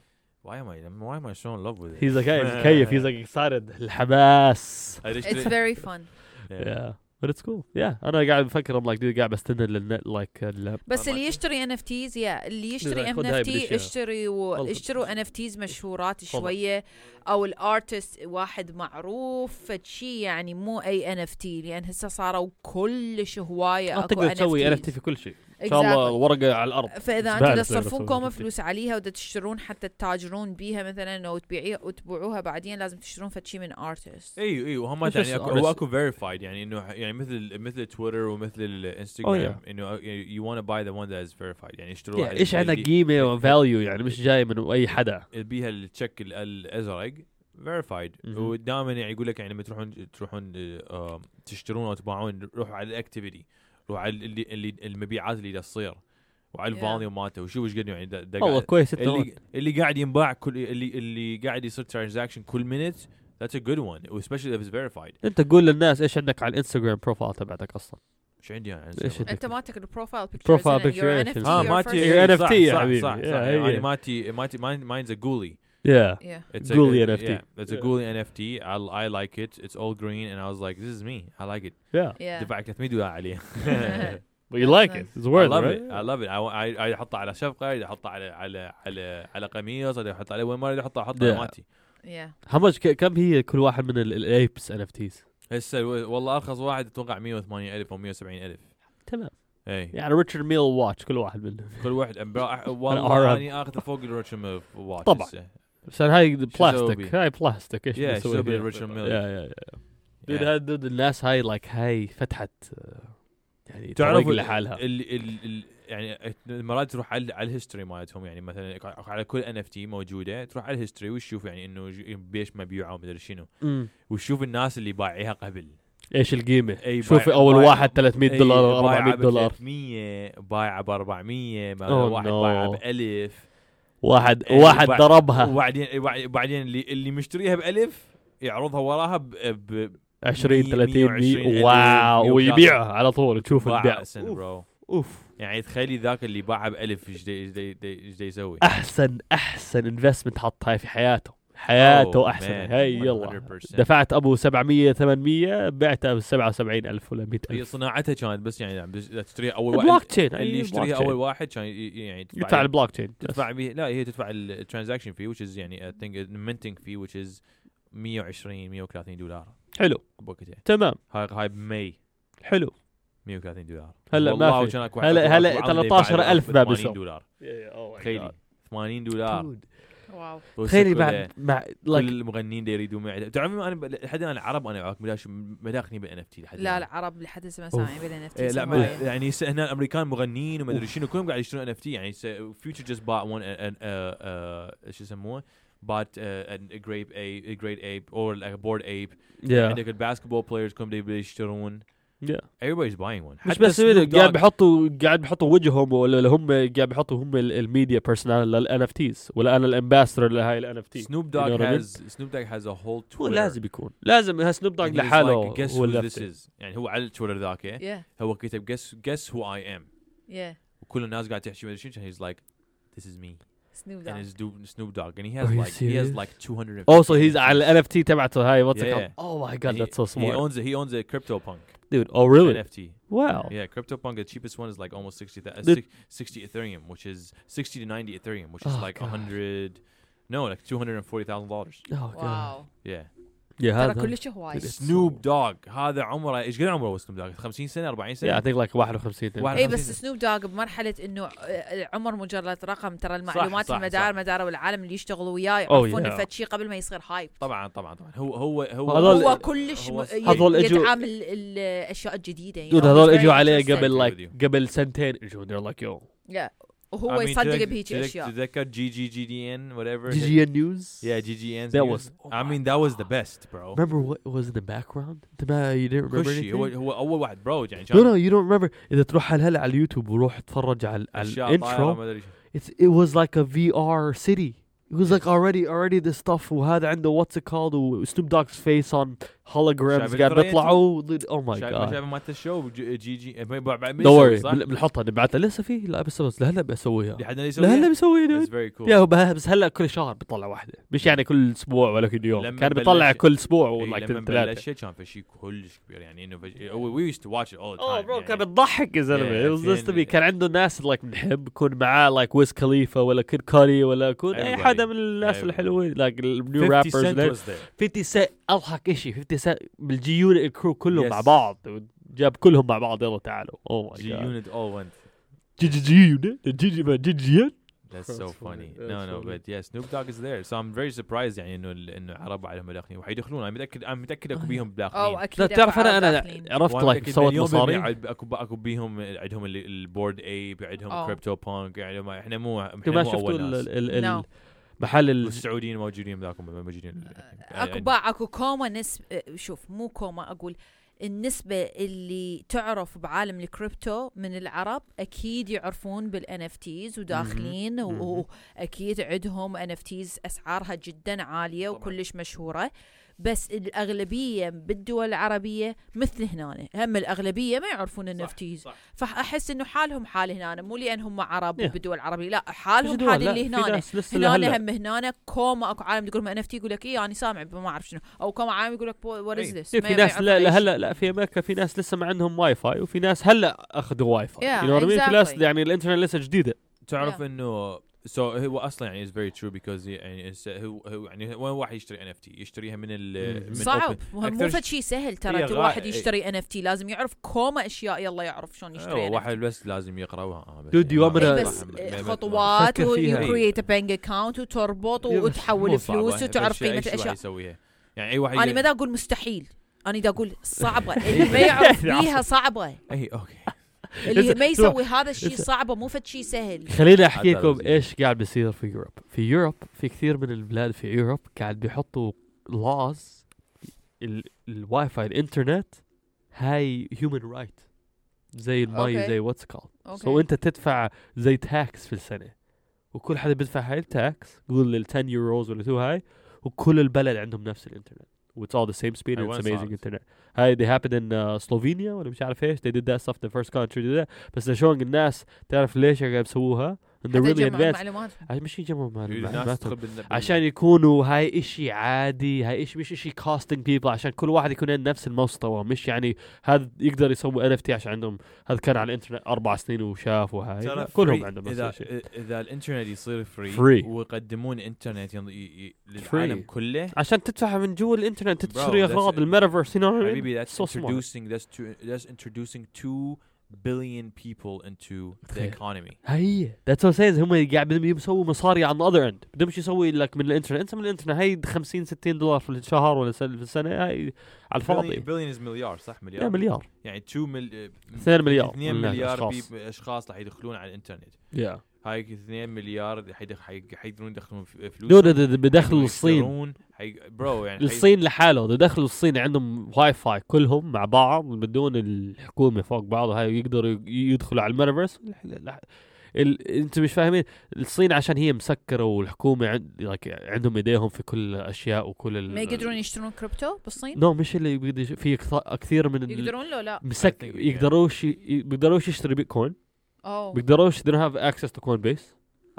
why am I why am I so in love with it he's like hey [laughs] مكيف he's like excited الحماس I just it's very fun [laughs] yeah. yeah but it's cool yeah أنا قاعد بفكر I'm like dude قاعد بستنى للنت like ال- بس طبعاً. اللي يشتري NFTs yeah اللي يشتري خذ ان هاي FT بالأشياء. اشتري و... والله. اشتروا NFTs مشهورات تفضل. شوية أو ال artist واحد معروف فشي يعني مو أي NFT لأن هسه صاروا كلش هواية آه، أكو تقدر تسوي NFTs. NFT في كل شيء إن شاء الله الورقه على الأرض. فإذا أنتم تقدر تصرفون تسوي كومة NFT. فلوس عليها ودا تشترون حتى تتاجرون بيها مثلا أو تبيعيها وتبيعوها بعدين لازم تشترون فشي من artist أيوه أيوه وهم يعني اكو اكو verified يعني إنه يعني مثل مثل تويتر ومثل الانستغرام Oh, إنه يو wanna buy the one that is verified يعني واحد إيش عندك اللي- قيمة و value يعني مش جاي من أي حدا. بيها ال check ال- الأزرق verified. ودائما يعني يقول لك يعني لما تروحون تروحون آه، تشترون أو تباعون روحوا على ال activity روحوا على اللي, اللي المبيعات اللي دا تصير. وعلى Yeah. ال volume مالته وشوف إيش قد يعني دا دا والله كويس اللي اللي قاعد ينباع كل اللي اللي قاعد يصير transaction كل mint that's a good one. especially if it's verified. إنت قول للناس إيش عندك على الإنستغرام profile تبعتك أصلا. إيش عندي إيش أنت مالتك ال profile picture picture is- آه ماتي. Your إيه، NFT صح، يا حبيبي. صح صح. يعني ماتي ماتي mine's a ghoulie. yeah yeah It's Ghoulie a, NFT. Yeah, it's a Yeah. Ghoulie NFT. I I like it. It's all green, and I was like, this is me. I like it. yeah yeah دفع 300 دولار عليه. but you like it it's I worth it love right it. I love it. I I I احطه على شفقه، إذا احطه على على على على قميص، إذا احطه على وين ما اريد احطه احطه على Yeah. ماتي. yeah how much ك- كم هي كل واحد من ال apes NFTs هسه والله ارخص واحد أتوقع 180000 أو 170000. تمام اي يعني Richard Mille watch كل واحد منهم كل واحد امبارح أنا والله أعرف. اني اخذ فوق ال Richard Mille watch طبعاً. عشان هاي بلاستيك؟ هاي بلاستيك إيش Yeah, بيسوي Richard Mille. yeah yeah yeah dude الناس هاي like هاي فتحت آه، يعني تعرف لحالها. ال ال ال يعني مرات تروح على على ال history مالتهم يعني مثلا على كل NFT موجودة تروح على ال history وتشوف يعني إنه بيش مبيوعة ومدري شنو. وتشوف الناس اللي بايعيها قبل. إيش القيمة؟ أي بايع- أول واحد 300 دولار و 400 دولار. 300 بايعه ب 400 Oh واحد. بايعه ب 1000 واحد إيه، واحد ضربها. وبعدين وبعدين اللي اللي مشتريها ب 1000 يعرضها وراها ب ب 20 مية- 30 120 100 ألف واو ويبيعها على طول تشوف البيع. أحسن أوف. أوف. يعني تخيلي ذاك اللي باعها ب 1000 إيش إيش يسوي؟ احسن أحسن انفستمنت حطها في حياته. حياته Oh, أحسن. man, هي يلا. 100%. دفعت أبو 700 800 بعتها ب 77000 ولا هي 100000 صناعتها كانت بس يعني بس تشتريها أول واحد البلوك تشين اللي يشتريها. أول واحد كان يعني تدفع يدفع البلوك تشين تدفع لا هي تدفع الترانزاكشن في which is يعني I think minting fee which is 120 130 دولار. حلو. بوقتها تمام. هاي هاي بماي حلو. 130 دولار. هلا ما في. هلا- هلا واحد عنده يباع 13,000 ب باب 80 يسوى. دولار. Oh تخيلي. 80 دولار. واو. تخيلي مع كل like المغنيين دي يريدوا معي. تعرفي أنا ب- لحد الآن العرب أنا بلاش مداخني بالان اف تي لحد لا. العرب لحد هسه ما أوف. سامعين بين ان إيه لا اف ما يعني س- هنا الأمريكان مغنيين وما أدري. شنو كلهم قاعد يشترون ان اف تي يعني فيوتشر جست بات ون شو يسموه؟ بات جريب اي جريد ايب اور بورد ايب yeah. عندك الباسكتبول بلايرز كلهم دي يشترون. Yeah. Everybody's buying one. مش حتى بس Snoop هذا، قاعد Dogg- بيحطوا قاعد بيحطوا وجههم ولا هم قاعد بيحطوا هم الميديا بيرسونال للان اف تيز ولا أنا الامباستر لهاي الان اف تي Snoop You Dogg know what I mean? has Snoop Dogg has a whole هو Twitter. لازم يكون. لازم ها سنوب دوغ and he's لحاله like, guess هو who اللي this is. يعني هو على التويتر ذاك يا هو كتب guess guess who I am. يا وكل الناس قاعد تحكي ما ادري شنو he's like this is me. سنوب and دوغ it's Do- Snoop Dogg and he Are has you like he has serious? like 200 also he's على الان اف تي تبعته هاي واتس Yeah. اوه ماي جاد And he- ذاتس سو he سمارت owns a, he owns a CryptoPunk dude oh really NFT wow Yeah, CryptoPunk, the cheapest one is like almost 60, th- uh, The- six- 60 Ethereum, which is 60 to 90 Ethereum, which is Oh, like God. 100, no, like $240,000. oh god واو Yeah. yeah ترى كلش هواي. سنوب دوغ هذا عمره إيش قد عمره سنوب دوغ 50 سنة 40 yeah I سنة؟ think like 51 واحد- اي 51 بس. سنوب دوغ بمرحلة إنه آه، العمر مجرد رقم. ترى المعلومات صح، المدار صح. مدار والعالم اللي يشتغلوا وياه Oh, يعرفون yeah. فد شيء قبل ما يصير هايب طبعا طبعا طبعا. هو هو هو هذول- هو كلش هو م- س- ي- هذول إجوا- يدعم ال- الأشياء الجديدة دود know, هذول إجوا عليه. قبل لايك. قبل سنتين. إجوا they're like yo. Yeah. وهو يصدق بهيك اشياء تذكر جي جي جي دي ان whatever جي جي ان نيوز yeah جي جي ان That was- I mean that was the best bro remember what was in the background انت ما you didn't remember كل شيء هو anything هو اول واحد برو يعني no no you don't remember اذا تروح هلا هلا على اليوتيوب وروح تتفرج على على أشياء طايرة الانترو ما أدري شو. it's it was like a VR city it was like already already the stuff وهذا عنده what's it called و Snoop Dogg's face on شايف قاعد بيطلعوا my شايف god. شايف مالت ال show GG؟ بن- بنحطها نبعثها لسه في لا بس بس لهلا بسويها. لحد لهلا بسويها يا بس هلا كل شهر بيطلع واحدة. مش يعني كل أسبوع ولا كل يوم. كان بيطلع كل أسبوع إيه، ولا لما كان في شيء كلش كبير يعني إنه watch it all the time اوه برو. كان بتضحك يا زلمة. كان- عنده ناس لايك بنحب يكون معاه لايك ويز خليفه ولا كيد كاري ولا يكون أي. حدا من الناس. الحلوين لايك النيو 50 رابرز cent was there. 50 سنت أضحك شيء 50 بالجي يونت الكرو كلهم Yes. مع بعض جاب كلهم مع بعض يلا تعالوا اوه G ماي جاد unit all went جي جي جي يونت جي جي جي جي That's so funny. No, no, but yeah, Snoop Dogg is there. So I'm very surprised يعني إنه إنه عرب عليهم مداخلين وحيدخلون أنا متاكد أنا متأكد أكو. بيهم أو داخلين أكيد لا أكو تعرف أنا أنا. عرفت like بالمية مصاري اكو أكو بيهم عندهم ال- ال Bored Ape عندهم. CryptoPunk يعني إحنا مو إحنا مو أول ناس. محل ال والسعوديين موجودين ذاكم موجودين أكو باع أكو كوما نسبة شوف مو كوما أقول النسبة اللي تعرف بعالم الكريبتو من العرب أكيد يعرفون بال NFTs وداخلين. وأكيد عندهم NFTs أسعارها جدا عالية. وكلش مشهورة بس الأغلبية بالدول العربية مثل هنا هم الأغلبية ما يعرفون NFTs صح. فاحس إنه حالهم حال هنا مو لأن هم عرب Yeah. بالدول العربية لا حالهم حال لا، اللي هنا هنا. هم هنا كوما أكو عالم يقول NFT يقول لك إيه أنا سامع ما أعرف شنو أو كوما عالم يقول لك what is. this في ناس لا لا هلا لا في أمريكا في ناس لسه ما عندهم واي فاي وفي ناس هلا أخذوا Wi-Fi Yeah, you know mean؟ في ناس exactly. يعني الانترنت لسه جديدة تعرف Yeah. إنه so هو أصلا يعني is very true because يعني it's- هو هو يعني وين واحد يشتري NFT يشتريها من ال. من صعب. مو فد شيء سهل ترى. غا- واحد إيه. يشتري NFT لازم يعرف كوما أشياء يلا يعرف شلون يشتري أيوة، NFT. واحد بس لازم يقراها آه، بس يعني بس خطوات. و create bank account وتربط وتحول فلوس وتعرف قيمة الاشياء يسويها؟ يعني أي واحد أنا ما أقول مستحيل. أنا دا أقول صعبة. اللي ما يعرف بيها صعبة. اي okay. اللي ما يسوي هذا الشيء صعبه مو فد شيء سهل. خليني احكي لكم. إيش قاعد بيصير في Europe في Europe في كثير من البلاد في Europe قاعد بيحطوا ال- الواي فاي الإنترنت هاي human right زي المي. زي what's cool okay. so أنت تدفع زي tax في السنة. وكل حدا بيدفع هاي ال tax قول ال 10 يوروز ولا two هاي وكل البلد عندهم نفس الإنترنت. It's all the same speed هاي and it's وين amazing صارت؟ internet هاي they happened in uh, Slovenia ولا مش عارف ايش they did that stuff the first country to do that بس شلون الناس تعرف ليش قاعد بيسووها they're حتى really advanced. معلومات. عشان مش يجمعوا مع- الناس معلوماتهم تدخل بال- عشان يكونوا هاي إشي عادي هاي إشي مش إشي costing people عشان كل واحد يكون عنده نفس المستوى. مش يعني هذا يقدر يسوي NFT عشان عندهم هذا كان على الإنترنت أربع سنين وشاف وهاي. ترى لا، كلهم. عندهم نفس إذا الشيء. إذا الإنترنت يصير free Free. ويقدمون إنترنت للعالم. كله. عشان تدفع من جوا الإنترنت تشتري اغراض الميتافيرس? حبيبي that's introducing that's to, that's introducing 2 billion people into the economy. هي. ذاتس وات سيز هم قاعد بدهم يسووا مصاري على الاذر اند بدهم يسوي لك من الإنترنت. أنت من الإنترنت. هي 50 60 دولار في الشهر ولا في السنة. هاي على الفاضي. billion is مليار صح؟ مليار؟ يا مليار. يعني 2 مل 2 مليار. 2 من مليار أشخاص. راح يدخلون على الإنترنت. يا هاي 2 مليار حيقدرون يدخلون فلوس. دول بدخلوا الصين. bro يعني حي- الصين لحاله. اذا دخلوا الصين عندهم واي فاي كلهم مع بعض بدون الحكومة فوق بعض هاي يقدروا يدخلوا على الميتافيرس. ال... أنتم مش فاهمين. الصين عشان هي مسكرة والحكومة عند... like عندهم ايديهم في كل الاشياء وكل ال... ما يقدرون يشترون كريبتو بالصين؟ no مش اللي في كث- كثير من ال... يقدرون لو لا. مسك. يقدروش ي... بيقدروش يشتري بيتكوين. أوه بيقدروش they don't have access to Coinbase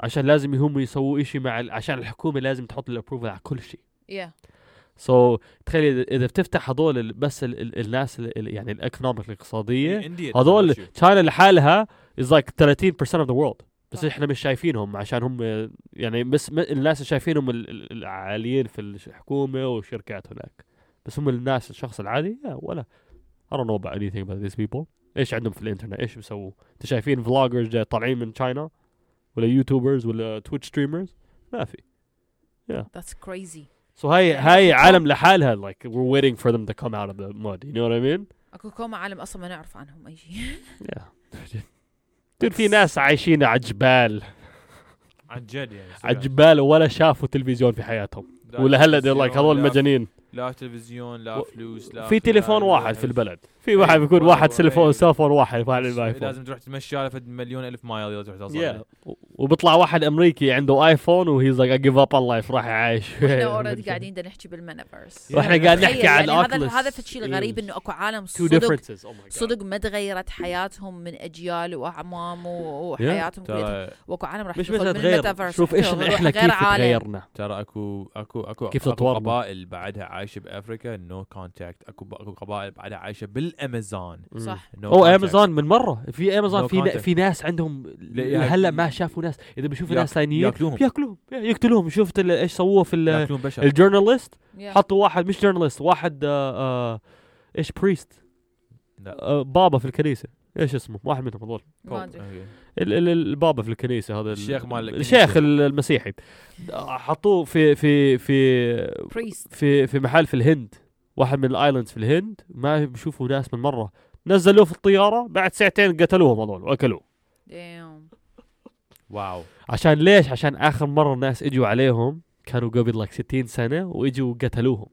عشان لازم هم يسووا شيء مع. عشان الحكومة لازم تحط ال approval على كل شيء يا سو so, تخيل إذا- إذا بتفتح هذول بس ال ال الناس ال ال يعني ال economic الاقتصادية India هذول. China لحالها is like 30% of the world بس. إحنا مش شايفينهم عشان هم يعني بس الناس اللي شايفينهم ال- ال- العاليين في الحكومة والشركات هناك بس هم الناس الشخص العادي لا ولا I don't know about anything about these people إيش عندهم في الإنترنت؟ إيش بيسووا؟ أنت شايفين vloggers طالعين من China ولا YouTubers ولا Twitch streamers ما في. crazy so هاي يعني هاي كم- عالم لحالها like we're waiting for them to come out of the mud. You know what I mean? أكو كوما عالم أصلا ما نعرف عنهم أي شيء. [laughs] Yeah. دول في ناس عايشين على جبال. عن جد يعني على جبال ولا شافوا تلفزيون في حياتهم. لا ولا هلا they're تلفزيون، like هذول مجانين لا تلفزيون لا و- فلوس لا في تليفون لا- واحد لا- في البلد. في واحد بيكون واحد أيوة. تليفون cellphone واحد واحد ال iPhone لازم تروح تمشي على فد مليون ألف مايل إذا تروح توصل yeah. وبيطلع واحد أمريكي عنده iPhone و he's like up on life راح يعيش. [laughs] إحنا already [laughs] قاعدين بدنا نحكي بالميتافيرس وإحنا قاعد نحكي عن يعني هذا هذا الشيء الغريب إنه أكو عالم two صدق differences. Oh my god. صدق ما تغيرت حياتهم من أجيال وأعمام و- وحياتهم كلها. وأكو عالم راح مش من تغير شوف إيش إحنا غير كيف عالم. تغيرنا. ترى اكو اكو اكو كيف أكو تطورنا؟ قبائل بعدها عايشة بأفريكا no contact أكو أكو قبائل بعدها عايشة بالأمازون. صح. No أو contact. أمازون من مرة. في أمازون No في contact. في ناس عندهم لا، هلا ما شافوا ناس. إذا بيشوفوا ناس ثانيين ياكلوهم. بياكلوهم يقتلوهم. شفت إيش سووه في ال journalist؟ Yeah. حطوا واحد مش journalist واحد آه آه إيش priest. آه بابا في الكنيسة. إيش اسمه؟ واحد منهم هذول. ما أدري. okay. ال- ال- البابا في الكنيسة هذا ال- الشيخ مال الكنيسة. الشيخ ال- المسيحي. حطوه في في في priest في في محل في الهند. واحد من ال islands في الهند. ما بيشوفوا ناس من مرة. نزلوه في الطيارة. بعد ساعتين قتلوهم هذول وأكلوه. wow. عشان ليش؟ عشان آخر مرة الناس إجوا عليهم كانوا قبل لك 60 سنة وإجوا قتلوهم.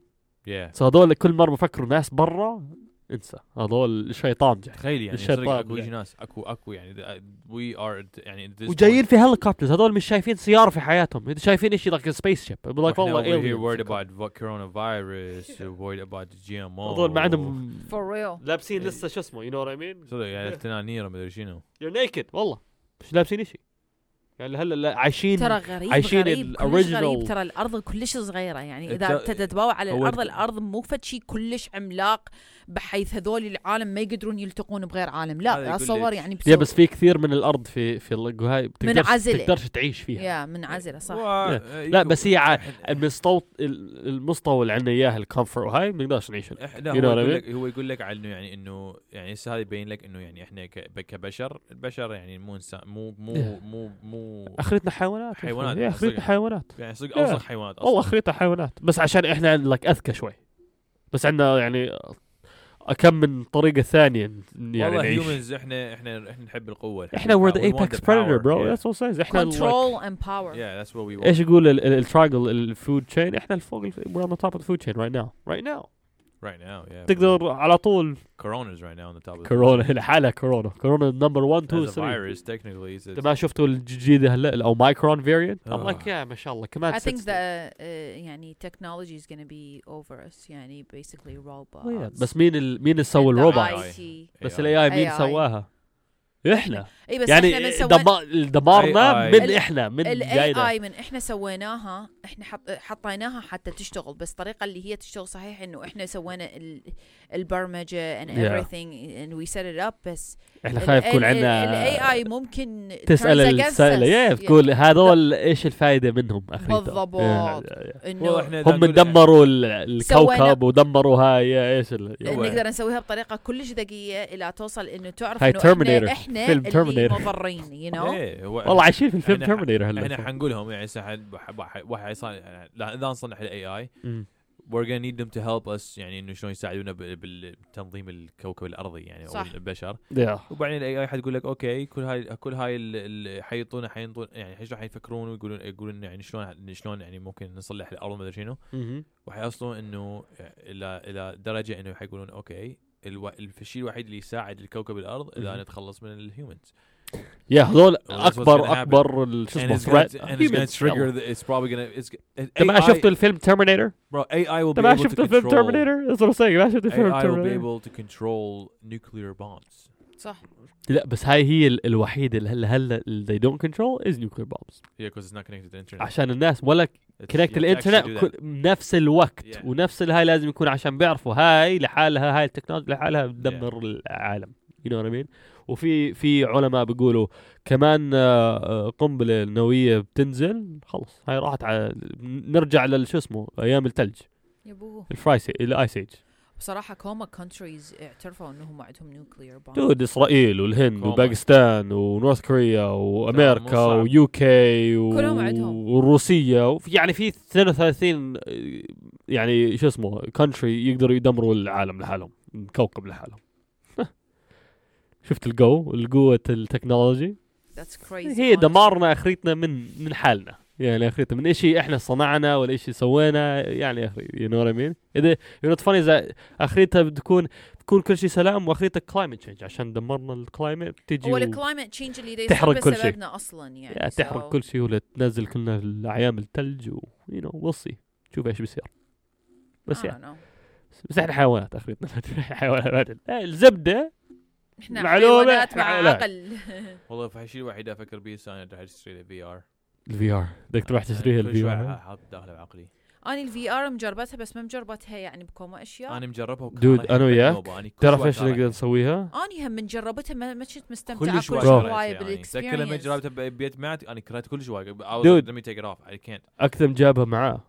yeah so هذول كل مرة بفكروا ناس برا انسى. هذول الشيطان جاي. تخيل يعني الشيطان أكو يعني. ناس اكو أكو يعني we are يعني وجايين point. في helicopters هذول مش شايفين سيارة في حياتهم. شايفين شيء like a spaceship like وإحنا والله aliens. worried about vo- coronavirus worried about GMO هذول ما عندهم for real لابسين لسه شو اسمه you know what I mean صدق يعني تنانير ما أدري شنو. You're naked. والله. مش لابسين شيء يعني هلا لا عايشين ترى غريب عايشين غريب. ال كلش original- غريب ترى الأرض كلش صغيرة. يعني إذا تتباوع على الأرض الأرض مو فد شيء كلش عملاق. بحيث هذول العالم ما يقدرون يلتقون بغير عالم لا اتصور يعني يا بس في كثير من الأرض في في بتقدرش منعزلة. تقدرش تعيش فيها يا منعزلة صح و- لا بس هي ع- إحنا- المستوى اللي عندنا اياه الكمفورت وهاي ما نقدرش نعيش لا هو يقول? لك هو يقول لك على إنه يعني إنه يعني هسه هذا يبين لك إنه يعني إحنا كبشر البشر يعني مو انسان مو مو. مو مو أخرتنا حيوانات حيوانات، أخرتنا. حيوانات يعني صدق. اوسخ حيوانات والله أصلا اخرتها حيوانات بس عشان إحنا لك أذكى شوي بس عندنا يعني كم من طريقة ثانية يعني والله نعيش. humans إحنا إحنا إحنا نحب القوة إحنا we're the apex predator bro that's all size إحنا control and power yeah that's what we إيش يقول الترايجل ال food chain إحنا فوق we're on top of the food chain right now right now Right now, yeah. تقدر على طول Corona's right now on the top of the كورونا لحالها كورونا كورونا number 1 2 As a 3 virus, technically, it's, انت ما شفتوا الجديدة هلا Omicron variant I'm like yeah ما شاء الله كمان I think the uh, يعني technology is going to be over us يعني basically robots سنين. بس مين ال... مين اللي سوى الروبوت. بس. ال AI مين. سواها إحنا اي بس يعني إحنا من سوينا دما- دمارنا AI. من إحنا من ال AI جاينا AI من إحنا سويناها إحنا حط حطيناها حتى تشتغل بس الطريقة اللي هي تشتغل صحيح إنه إحنا سوينا ال- البرمجة and Yeah. everything and we set it up بس إحنا خايف يكون عندنا ال AI ممكن تسأل السائلة. yeah Yeah. تقول هذول إيش الفائده منهم اخريتها بالضبط. إنه هم دمروا ال- سوينا- الكوكب ودمروا هاي إيش نقدر نسويها بطريقة كلش ذكية إلى توصل إنه تعرف إنه إحنا فيلم اللي Terminator. مضرين know إيه، هو والله عايشين في الفيلم Terminator هلا إحنا حنقول لهم يعني هسه حد- واحد اذا نصنع ال AI we're gonna need them to help us يعني إنه شلون يساعدونا ب- بتنظيم الكوكب الأرضي يعني أو صح. البشر Yeah. وبعدين ال AI حتقول لك okay كل هاي كل هاي ال- ال- حيعطونا حينطون يعني إيش راح يفكرون ويقولون يقولون يعني شلون شلون يعني ممكن نصلح الأرض ما أدري شنو مهم. وحيوصلون إنه إلى إلى درجة إنه حيقولون okay الشيء الوحيد اللي يساعد الكوكب الأرض إذا نتخلص من ال humans yeah هذول أكبر أكبر شو اسمه threat انت ما شفت الفيلم ترمينيتور؟ برو اي اي ما شفت الفيلم ترمينيتور؟ ما شفت الفيلم Terminator؟ AI will be able to control nuclear صح. لا بس هاي هي ال- الوحيدة اللي هلا هلا اللي they don't control is nuclear bombs. yeah because it's not connected to the internet. عشان الناس ولا connect الانترنت do that. كل- نفس الوقت. Yeah. ونفس الهاي لازم يكون عشان بيعرفوا هاي لحالها هاي التكنولوجيا لحالها بتدمر العالم. You know what I mean وفي في علماء بيقولوا كمان آه، آه، قنبلة نووية بتنزل خلص هاي راحت على نرجع لل شو اسمه أيام الثلج يبوه ال freeze ال ice age بصراحة كم countries اعترفوا إنهم عندهم nuclear bomb dude إسرائيل والهند كوما. وباكستان ونورث كوريا وأمريكا. ويو كي و... كلهم عندهم. وروسيا وفي يعني في 32 آه، يعني شو اسمه country يقدروا يدمروا العالم لحالهم الكوكب لحالهم. [laughs] شفت القو القوة ال technology؟ هي دمارنا أخرتنا من من حالنا. يعني اخرتنا من اشي إحنا صنعنا ولا اشي سوينا؟ يعني اخري you know what I mean إذا you know it's funny اذا اخرتها بتكون بتكون كل شيء سلام واخرتها climate change عشان دمرنا ال climate change هو ال climate change اللي تحرق كل شيء. بسببنا أصلا يعني يا تحرق so- كل شيء ولا تنزل كلنا الأيام الثلج و you know we'll see شوف إيش بيصير. بس I يعني. بس إحنا حيوانات اخرتنا حيوانات. آه، الزبدة. إحنا حيوانات مع. عقل. [laughs] والله في الشيء الوحيد أفكر به السنة راح اشتري VR ال VR بدك تروح تشتريها ال VR حاط داخله بعقلي. أني ال VR مجربتها بس ما مجربتها يعني بكوما أشياء. أنا مجربها dude، يحبني وياك. تعرف إيش نقدر نسويها؟ أني هم من جربتها ما ما كنت مستمتعة. كل كل شوي شوي شوي يعني. تذكر لما بال experience جربتها ببيت مات أنا كرهت كل شوي. I was Dude. like, let me take it off. I can't. اكثم جابها معاه.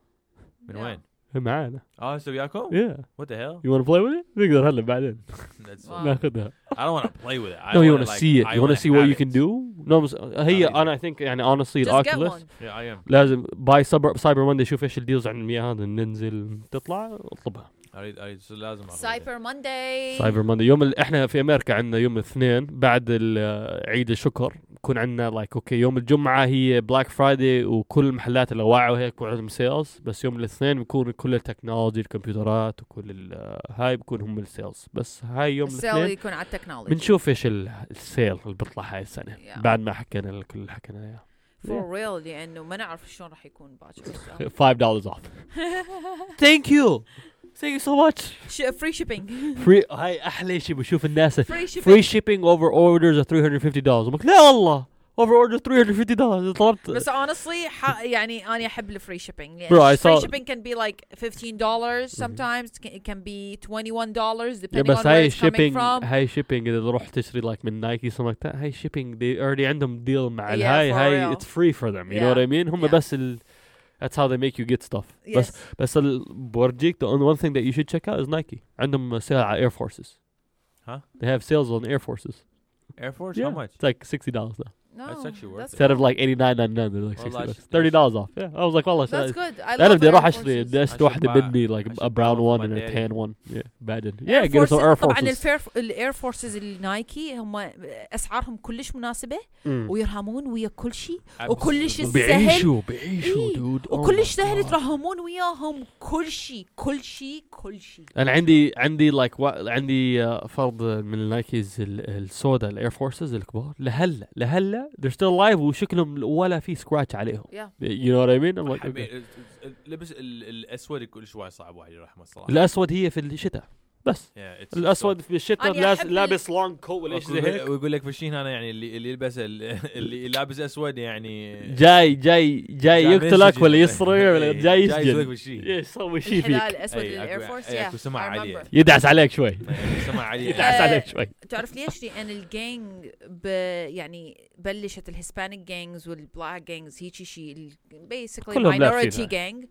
من. وين؟ معانا اه هسه وياكم؟ يا What the hell? يو ونت بلاي وذ نقدر هلا بعدين That's Wow. ناخذها I don't want to play with it. I No, you wanna, want to like, see it. I You want to wanna see what have you can it. do. No, بس هي Amazing. انا I think يعني honestly just get الاوكيوليس one Yeah, I am. لازم باي سايبر سايبر ماندي شوف ايش الديلز عن المياه هذا ننزل تطلع اطلبها اريد اريد لازم. cyber Monday cyber Monday يوم ال... إحنا في أمريكا عندنا يوم الاثنين بعد عيد الشكر. بكون عندنا like okay يوم الجمعة هي Black Friday وكل المحلات اللي واعوا هيك بكون عندهم sales بس يوم الاثنين بيكون كل ال technology الكمبيوترات وكل ال- هاي بكون هم ال sales بس هاي يوم ال sale الاثنين يكون على ال technology. بنشوف إيش ال- ال sale اللي بيطلع هاي السنة. Yeah. بعد ما حكينا ال- كل اللي حكينا إياه. for real لأنه ما نعرف شلون راح يكون باكر. 5 دولار off thank you thank you so much free shipping free هاي أحلى شيء بشوف الناس. free free shipping shipping over orders 350 دولار بقول لا والله. over order 350 دولار طلبت بس honestly ح- يعني أنا أحب ال free shipping Bro, I يعني free saw- shipping can be like 15 dollars sometimes. It can be 21 dollars يا depending بس on where هاي it's coming shipping from. هاي شيبينج إذا تروح تشتري لايك من نايكي something like that هاي شيبينج they already عندهم ديل مع Yeah, الهاي for هاي real. it's free for them you know Yeah. what I mean هم Yeah. بس ال that's how they make you get stuff بس yes بس ال- بورجيك the only one thing that you should check out is Nike عندهم سيل على Air Forces Huh? they have sales on Air Forces Air Force Yeah. how much it's like 60 dollars now No That's actually worth that's it. instead of like 89.99 they're like 60 والله bucks ش- 30 dollars off yeah I was like والله that's good I أنا love بدي أروح Air اشتري Forces. بدي اشتري أشوف واحدة بقى- مني like a أشوف brown بقى one and a في tan one yeah Air yeah get us some Forces- Air طبعا Forces ال Air ال Air Forces ال Nike هم أسعارهم كلش مناسبة مم. ويرهمون ويا كل شيء Absolutely. وكلش سهل بيعيشوا بيعيشوا إيه. dude Oh وكلش my سهل God. ترهمون وياهم كل شيء كل شيء كل شيء أنا عندي عندي like عندي آه، فرد من ال Nikes ال- السودا ال Air Forces الكبار لهلا لهلا they're still alive وشكلهم ولا في scratch عليهم Yeah. you know what I mean I'm like, حبي- okay. ال- ال- لبس ال- الأسود كل شوي صعب واحد يرهمه الصراحة الأسود هي في الشتاء بس. Yeah, it's الأسود في الشتاء ال- لابس long coat ولا شيء زي ويقول هيك. ويقول لك في الشين هنا يعني اللي اللي يلبس ال- اللي لابس أسود يعني جاي جاي جاي يقتلك ولا يسرق ولا إيه، جاي يسجن. يسوي شيء الحذاء فيك. الاسود إيه، لل Air Force إيه، أكو سمع. يدعس عليك شوي. سمع عليه يدعس آه، عليك شوي. تعرف ليش؟ لأن الجانج ب يعني بلشت ال Hispanic gangs وال black gangs هيجي شيء basically minority. gang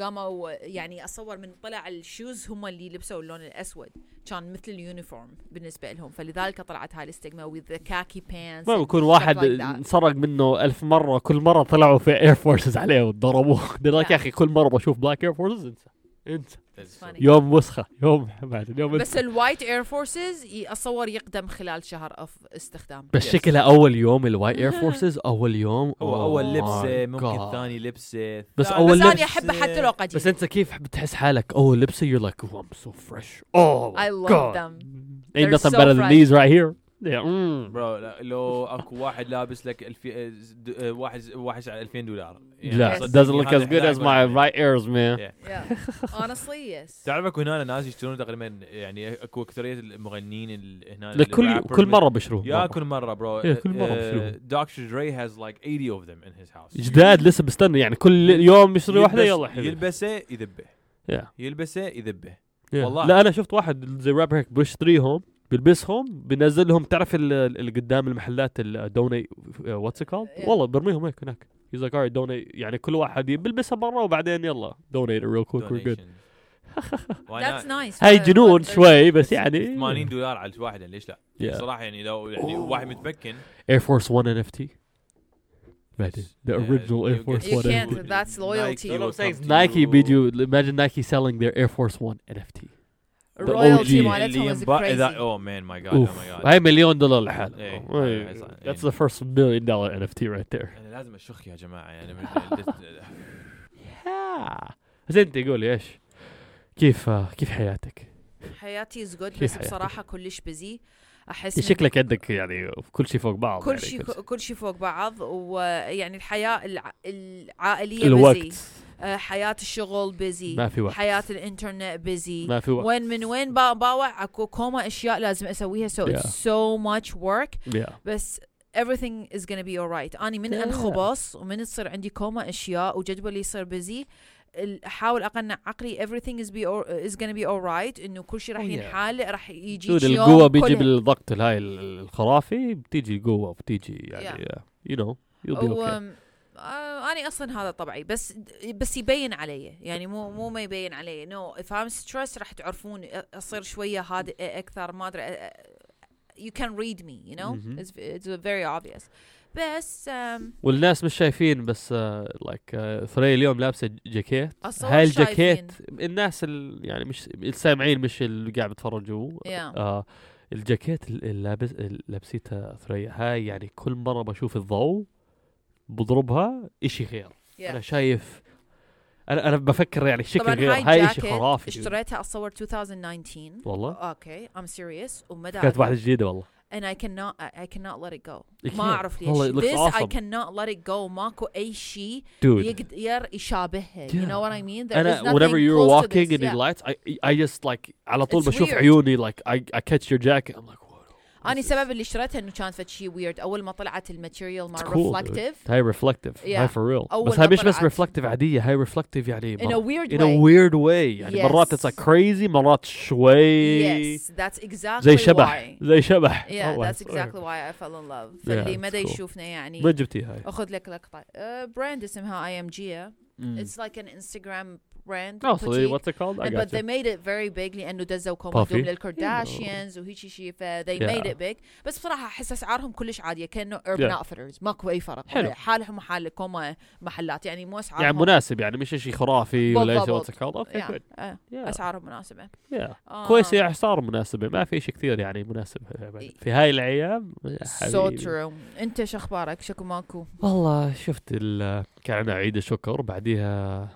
قاموا يعني أصور من طلع ال shoes هم اللي لبسوا اللون الأسود. كان مثل ال uniform بالنسبة لهم. فلذلك طلعت هاي ال stigma with the khaki pants ما بيكون واحد like. انسرق منه ألف مرة كل مرة طلعوا في Air Forces عليه وضربوه [laughs] لك يا أخي كل مرة بشوف black Air Forces انسى. انسى. يوم وسخة يوم بعد يوم بس. ال white Air Forces اتصور يقدم خلال شهر of استخدام بس. شكلها أول يوم ال white Air [laughs] Forces أول يوم هو Oh اول my لبسه ممكن. ثاني لبسه بس ثالث أول بس لبس- أنا احبه حتى لو قديم بس أنت كيف بتحس حالك أول لبسه you're like oh I'm so fresh oh my I love God. them ain't nothing so better than these right here. bro لا- لو اكو واحد لابس لك الفي... د- واحد واحد على 2000 دولار يعني لا it doesn't look as good as my right ears man Yeah. yeah [laughs] honestly yes تعرف اكو هنا ناس يشترون تقريبا يعني اكو اكثرية المغنيين ال- هنا كل كل مرة بشروه يا مرة. كل مرة bro إيه، كل مرة بشتروه. Dr. Dre has like 80 of them in his house جداد لسه بستنى يعني كل يوم يشتري واحدة يلا حبيبي يلبسه يذبه. يلبسه يذبه. والله. لا أنا شفت واحد زي رابر هيك بيشتريهم بيلبسهم بينزل لهم تعرف ال- اللي قدام المحلات ال donate what's called. والله برميهم هيك هناك. he's like alright donate. يعني كل واحد بيلبسها مره وبعدين يلا donate real quick we're good that's nice. هاي جنون شوي بس يعني 80 دولار على الواحدة ليش لا؟ Yeah. صراحة يعني لو يعني واحد متمكن. Air Force 1 NFT بعدين the Yeah, original Air Force get- You One can't, NFT. that's loyalty. Nike Nike you. بيجوا imagine Nike selling their Air Force 1 NFT royalty OG. مالتهم oh man my god oh of my god. هاي مليون دولار لحالها. إيه، هاي- yeah. هاي- that's the first million dollar NFT right there. أنا لازم أشخ يا جماعة يعني. [laughs] بس أنت قولي إيش؟ كيف كيف حياتك؟ حياتي is good بس؟ بصراحة كلش بزي أحس من- شكلك عندك يعني كل شيء فوق بعض كل يعني شيء كل كل شيء فوق بعض ويعني الحياة الع... العائلية busy الوقت آه، حياة الشغل busy ما في وقت. حياة الإنترنت busy ما في وقت. وين من وين با- باوع؟ أكو كوما أشياء لازم أسويها. So Yeah. it's so much work. Yeah. بس everything is gonna be alright. أني من Yeah. انخبص ومن تصير عندي كوما أشياء وجدولي يصير busy أحاول أقنع عقلي everything is be or, is gonna be alright. إنه كل شيء راح Oh, yeah. ينحل راح يجي يوم القوة بيجي بالضغط الهاي ال- الخرافي بتيجي القوة بتيجي يعني uh, you know you'll be okay. آه، أنا أصلا هذا طبعي بس بس يبين علي يعني مو مو ما يبين علي no if I'm stressed راح تعرفون أصير شوية هادئ أكثر ما can read me you know Mhm. it's, it's very obvious بس والناس مش شايفين بس like ثريا اليوم لابسة جاكيت هاي. الجاكيت الناس ال يعني مش السامعين مش اللي قاعد بيتفرجوا Yeah. آه الجاكيت اللي لابس اللي لابسيتها ثريا هاي يعني كل مرة بشوف الضوء بضربها اشي غير yeah. أنا شايف أنا أنا بفكر يعني شكل غير هاي جاكيت خرافي اشتريتها أصور 2019 والله okay I'm serious ومدى كانت واحدة جديدة والله and I cannot I I cannot let it go ما. أعرف ليش this I awesome. cannot let it go ماكو أي شيء يقدر يشابهها you know what I mean There nothing whenever you're walking in the Yeah. lights I I just like على طول It's بشوف weird. عيوني like I I catch your jacket I'm like اني السبب اللي اشتريتها إنه كانت فد شيء ويرد أول ما طلعت ال material مال. reflective هاي reflective هاي. for real بس هاي مش بس. reflective عادية هاي reflective يعني in a weird in way a weird way يعني مرات Yes. like crazy مرات شوي yes that's exactly زي شبح why. زي شبح yeah that's exactly why I fell in love Yeah, فاللي ما cool. يشوفنا يعني من جبتي هاي أخذ لك لقطة brand اسمها I.AM.GIA Mm. it's like an It called? I And got but they made it very big لأنه دزوا Puffy. كومودهم للكارداشيانز شيء ف they Yeah. made it big بس بصراحة أحس أسعارهم كلش عادية كأنه urban Yeah. outfitters ماكو أي فرق حلو. حالهم حال كوما محلات يعني مو أسعارهم يعني مناسب يعني مش شيء خرافي ولا شيء Yeah. good. آه، Yeah. أسعارهم مناسبة Yeah. آه. كويس يعني صار مناسبة ما في شيء كثير يعني مناسب في هاي الأيام يا سو. ترو أنت شو أخبارك شكو ماكو والله شفت ال- كان عندنا عيد الشكر بعديها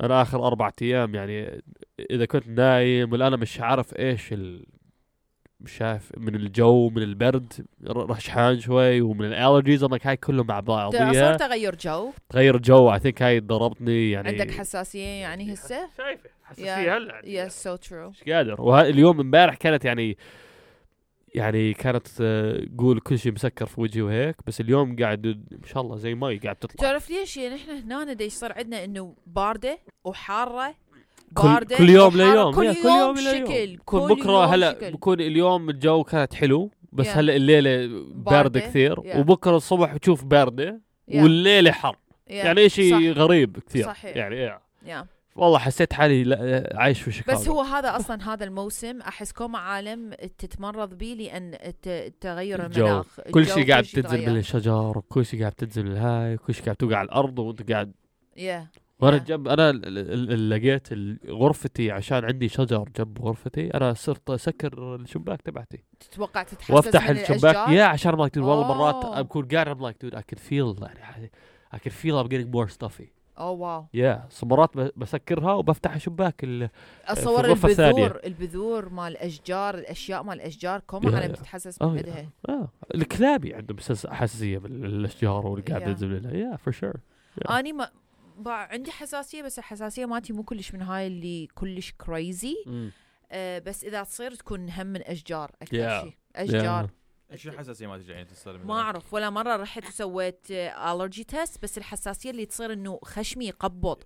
أنا آخر أربع أيام يعني إذا كنت نايم ولا أنا مش عارف إيش ال... مش شايف من الجو من البرد رشحان شوي ومن ال allergies أنا هاي كله مع صار بعضيها تغير جو. تغير الجو I think هاي ضربتني يعني عندك حساسية يعني هسه؟ شايفة. حساسية هلأ. yes so true مش قادر؟ واليوم امبارح كانت يعني يعني كانت آه، قول كل شيء مسكر في وجهي وهيك بس اليوم قاعد ان شاء الله زي مي قاعد تطلع تعرف ليش يعني إحنا هنا دا يصير عندنا إنه باردة وحارة كل, باردة كل يوم. ليوم كل يا يوم. شكل كل بكرة يوم هلا شكل. بكون اليوم الجو كانت حلو بس Yeah. هلا الليلة باردة باردة. كثير Yeah. وبكرة الصبح بتشوف باردة Yeah. والليلة حر Yeah. يعني شيء. غريب كثير صحيح. يعني yeah. Yeah. والله حسيت حالي عايش في شيكاغو بس هو هذا أصلا [laughs] هذا الموسم أحس كوما عالم تتمرض به لأن تغير. المناخ كل شيء قاعد تنزل من تغير. الشجر وكل شيء قاعد تنزل الهاي كل شيء قاعد توقع على الأرض وانت قاعد Yeah. وأنا Yeah. جنب أنا لقيت غرفتي عشان عندي شجر جنب غرفتي أنا صرت أسكر الشباك تبعتي تتوقع تتحسس وأفتح الشباك؟ yeah عشان ما والله مرات أوه. بكون قاعد like dude I can feel يعني I can feel I'm getting more stuffy أوه wow yeah yeah. مرات ب- بسكرها وبفتح شباك. اتصور الغرفة الثانية. البذور البذور مال الاشجار الأشياء مال الاشجار كوما Yeah, عالم yeah. تتحسس Oh, من yeah. آه. الكلابي عندهم حساس- حساسية بالأشجار Yeah. ينزل منها yeah for sure أني ما عندي حساسية بس الحساسية مالتي مو كلش من هاي اللي كلش crazy آه بس إذا تصير تكون هم من أشجار أكثر Yeah. شيء أشجار شو الحساسية ما تجي يعني ما أعرف ولا مرة رحت وسويت allergy test بس الحساسية اللي تصير إنه خشمي يقبض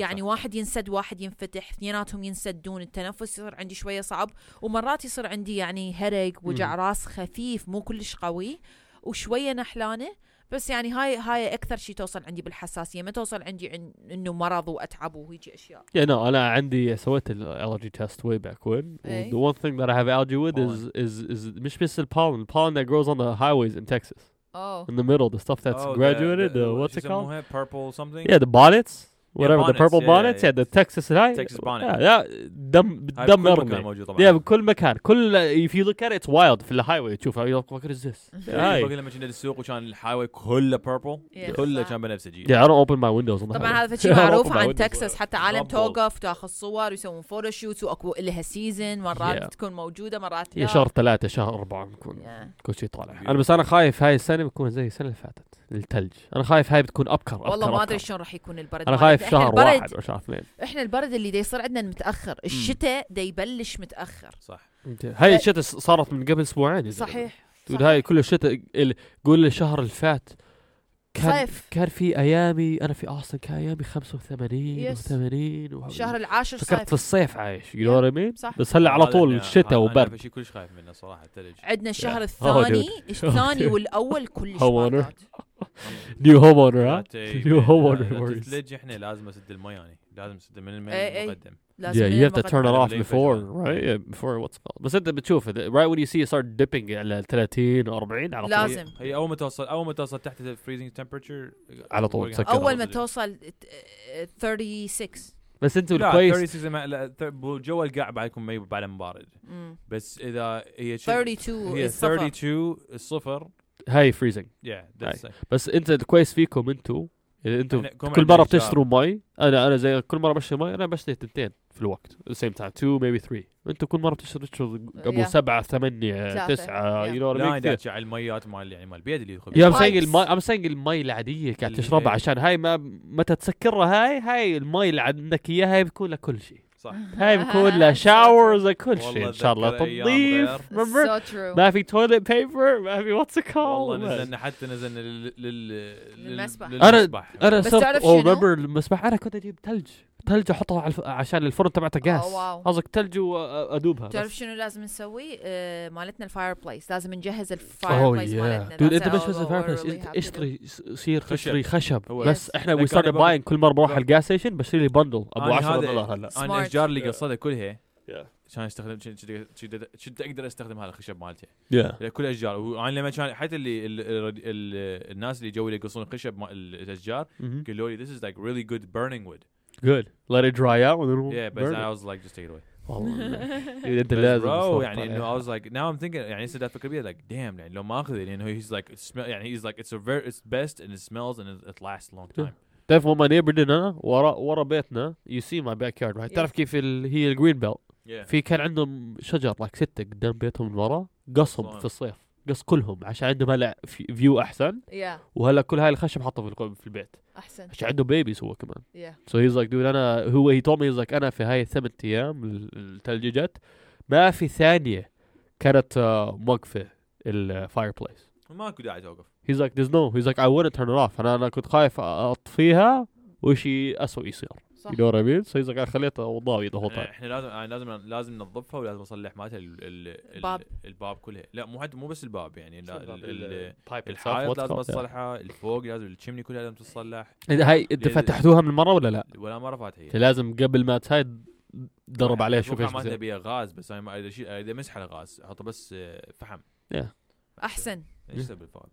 يعني. واحد ينسد واحد ينفتح اثنيناتهم ينسدون التنفس يصير عندي شوية صعب ومرات يصير عندي يعني هرق وجع. راس خفيف مو كلش قوي وشوية نحلانة بس يعني هاي هاي أكثر شيء توصل عندي بالحساسيه ما توصل عندي عن انه مرض واتعب وهيجي اشياء you know أنا عندي سويت ال allergy test way back when the one thing that I have allergy with is is is مش بس البولن pollen that grows on the highways in Texas اوه in the middle the stuff that's Oh, the- graduated the- the, what's شو it called purple something yeah the bonnets whatever the purple bonnets yeah, yeah the Texas هاي Texas bonnet. yeah, yeah دم بكل مكان موجود يا طبعا بكل مكان كل if you look at it it's wild في الهاي واي تشوفها you're like what is this [laughs] هاي لما كنا بالسوق وكان الحاي كله بيربل Yeah. كله. كان بنفسجي yeah I don't open my windows طبعا. هذا شيء [laughs] معروف عن. تكساس حتى عالم. توقف تاخذ صور ويسوون photoshoot وأكو لها season مرات. تكون موجودة مرات هي لا شهر ثلاثة شهر أربعة بكون Yeah. كل شيء طالع أنا بس أنا خايف هاي السنة بتكون زي السنة اللي فاتت الثلج أنا خايف هاي بتكون أبكر أبكر والله ما أدري. شلون راح يكون البرد. أنا مالتنا. خايف إحنا شهر البرد واحد أو شهر اثنين. إحنا البرد اللي دا يصير عندنا متأخر. الشتاء دا يبلش متأخر. صح. هاي الشتاء صارت من قبل زلمة. صحيح. dude صح. هاي كل الشتاء ال- قول الشهر اللي فات. كان صيف. كان في أيامي أنا في اوستن كان أيامي 85 Yes. و80 و... شهر العاشر فكرت في صيف الصيف عايش what I mean صح. بس هلا على طول إحنا- شتاء أنا وبرد في شيء كلش خايف منه صراحة الثلج عندنا الشهر Yeah. الثاني. الثاني [laughs] والأول كلش. باردات. new homeowner ها لا New homeowner لا worries. الثلج إحنا لازم أسد المي يعني لازم اسد من المي إي إي. المقدم لازم Yeah, you have to turn it off before, right? Yeah, before what's called. بس انت بتشوف it, right when you see it start dipping على 30 و 40 على طول لازم. هي أول ما توصل أول ما توصل تحت ال freezing temperature على طول تسكر. أول ما توصل آه، 36 بس أنتوا لا الكويس 36 ما- لا، ث- جو القاع بعد يكون مي بعد بارد مم. بس إذا هي شي- 32 هي الصفر 32 الصفر هاي freezing yeah. بس انت الكويس فيكم أنتوا يعني كم كل مرة. بتشتروا مي أنا أنا زي كل مرة بشتري مي أنا بشتري تنتين في الوقت same time two maybe three أنتوا كل مرة بتشتروا تشتروا ابو Yeah. سبعة ثمانية. تسعة what I لا كثير. على الميات مال يعني مال البيد اللي يدخل يا Pipes. المي I'm saying المي العادية قاعد تشربها عشان هاي ما متى تسكرها هاي هاي المي اللي عندك إياها هاي بتكون لك كل شيء صح. هاي بكون لها showers كل شيء والله ان شاء الله تنظيف ما في toilet paper ما في what's والله called نزلنا حتى نزلنا لل لل للمسبح. أنا بس صرت تعرف أو شنو؟ remember المسبح. أنا كنت أجيب ثلج ثلج أحطها على الف... عشان الفرن تبعته جاس. قصدك ثلج وادوبها تعرف. شنو لازم نسوي؟ آه مالتنا ال fireplace please لازم نجهز ال fireplace yeah مالتنا dude انت مش بس ال fire we place. اشتري صير خشب. تشتري خشب بس Yes. إحنا we start buying كل مرة بروح ال gas station بشتري لي bundle ابو أنا 10 هذا- دولار هلا. أنا الاشجار اللي Yeah. قصدها كلها. عشان استخدم شد أقدر أستخدم هذا الخشب مالته yeah كل أشجار وأنا لما كان حتى اللي ال ال ال الناس اللي جو اللي يقصون الخشب الأشجار. قالوا لي this is like really good burning wood good. Let it dry out and then we'll yeah but burn I it. was like just take it away. والله انت بس لازم bro تصور يعني انه طالع. I was like now I'm thinking يعني هسه دا أفكر بيها like damn يعني لو ما اخذه لأنه he's like it smell يعني he's like it's a very it's best and it smells and it, it lasts a long time. تعرف وين ما neighbor أنا ورا ورا بيتنا you see my backyard Yes. تعرف كيف ال... هي ال green belt yeah. في كان عندهم شجر like ستة قدام بيتهم من ورا قصهم صح. في الصيف. قص كلهم عشان عندهم هلا view أحسن. yeah وهلا كل هاي الخشب حطه في في البيت. أحسن. عشان عنده babies هو كمان. yeah so he's like dude أنا هو هي he's like أنا في هاي الثمان أيام ال- الثلج جت ما في ثانية كانت آه، موقفة ال fireplace ماكو داعي توقف he's like there's no he's like I wouldn't turn it off. أنا أنا كنت خايف أطفيها وشي اسوء يصير. صح. you know what I mean so he's like أنا خليته ضاوي the whole إحنا لازم أنا لازم لازم ننظفها ولازم نصلح مالتها ال- ال- الباب. ال- الباب. كلها لا مو حتى مو بس الباب يعني الحائط لازم. تصلحها الفوق لازم ال chimney كلها لازم تصلح. هاي إنت فتحتوها من مرة ولا لا؟ ولا مرة فات هي أنت لازم قبل ما تهاي تدرب عليها شوف إيش ما بيصير تبيها غاز بس أنا ما- إذا مسح على غاز احطه بس آه، فحم. أحسن. إيش بالفوق؟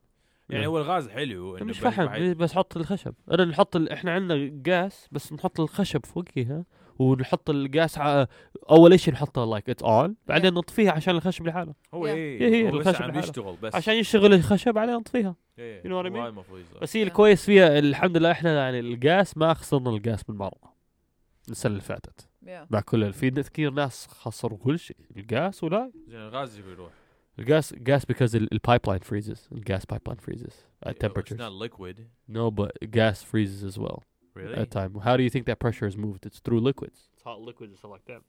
يعني هو الغاز حلو مش فحم بس حط الخشب. أنا نحط ال... إحنا عندنا جاس بس نحط الخشب فوقيها ونحط الجاس ع... أول شيء نحطها like it's on بعدين نطفيها عشان الخشب لحاله. هو Yeah. إيه هي- هي هو بس الخشب عم. يشتغل بس. عشان يشتغل الخشب بعدين نطفيها. إيه، you know what I هو mean؟ هذا المفروض يصير. بس هي Yeah. الكويس فيها الحمد لله إحنا يعني الجاس ما خسرنا الجاس من مرة. السنة اللي فاتت. مع كل في كثير ناس خسروا كل شيء الجاس ولا. زين الغاز يروح الجاس جاس because ال- البايب line freezes الجاس بايب line freezes at It's temperatures not liquid no but gas freezes as well really at time. How do you think that pressure is moved? It's through liquids. It's hot liquids and stuff like that.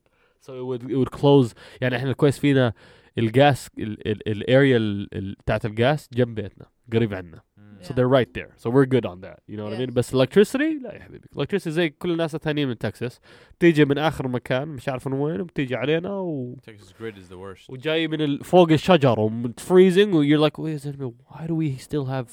So it would it would close يعني احنا كويس فينا الجاس ال ال الاريا ال- ال- بتاعت الجاس جنب بيتنا قريب عنا. مم. So Yeah. they're right there. So we're good on that. You know what I mean? Yes. بس electricity لا يا حبيبي. electricity زي كل الناس الثانيين من تكساس بتيجي من آخر مكان مش عارف من وين وبتيجي علينا و Texas grid is the worst وجاي من ال- فوق الشجر ومن freezing و you're like wait a minute why do we still have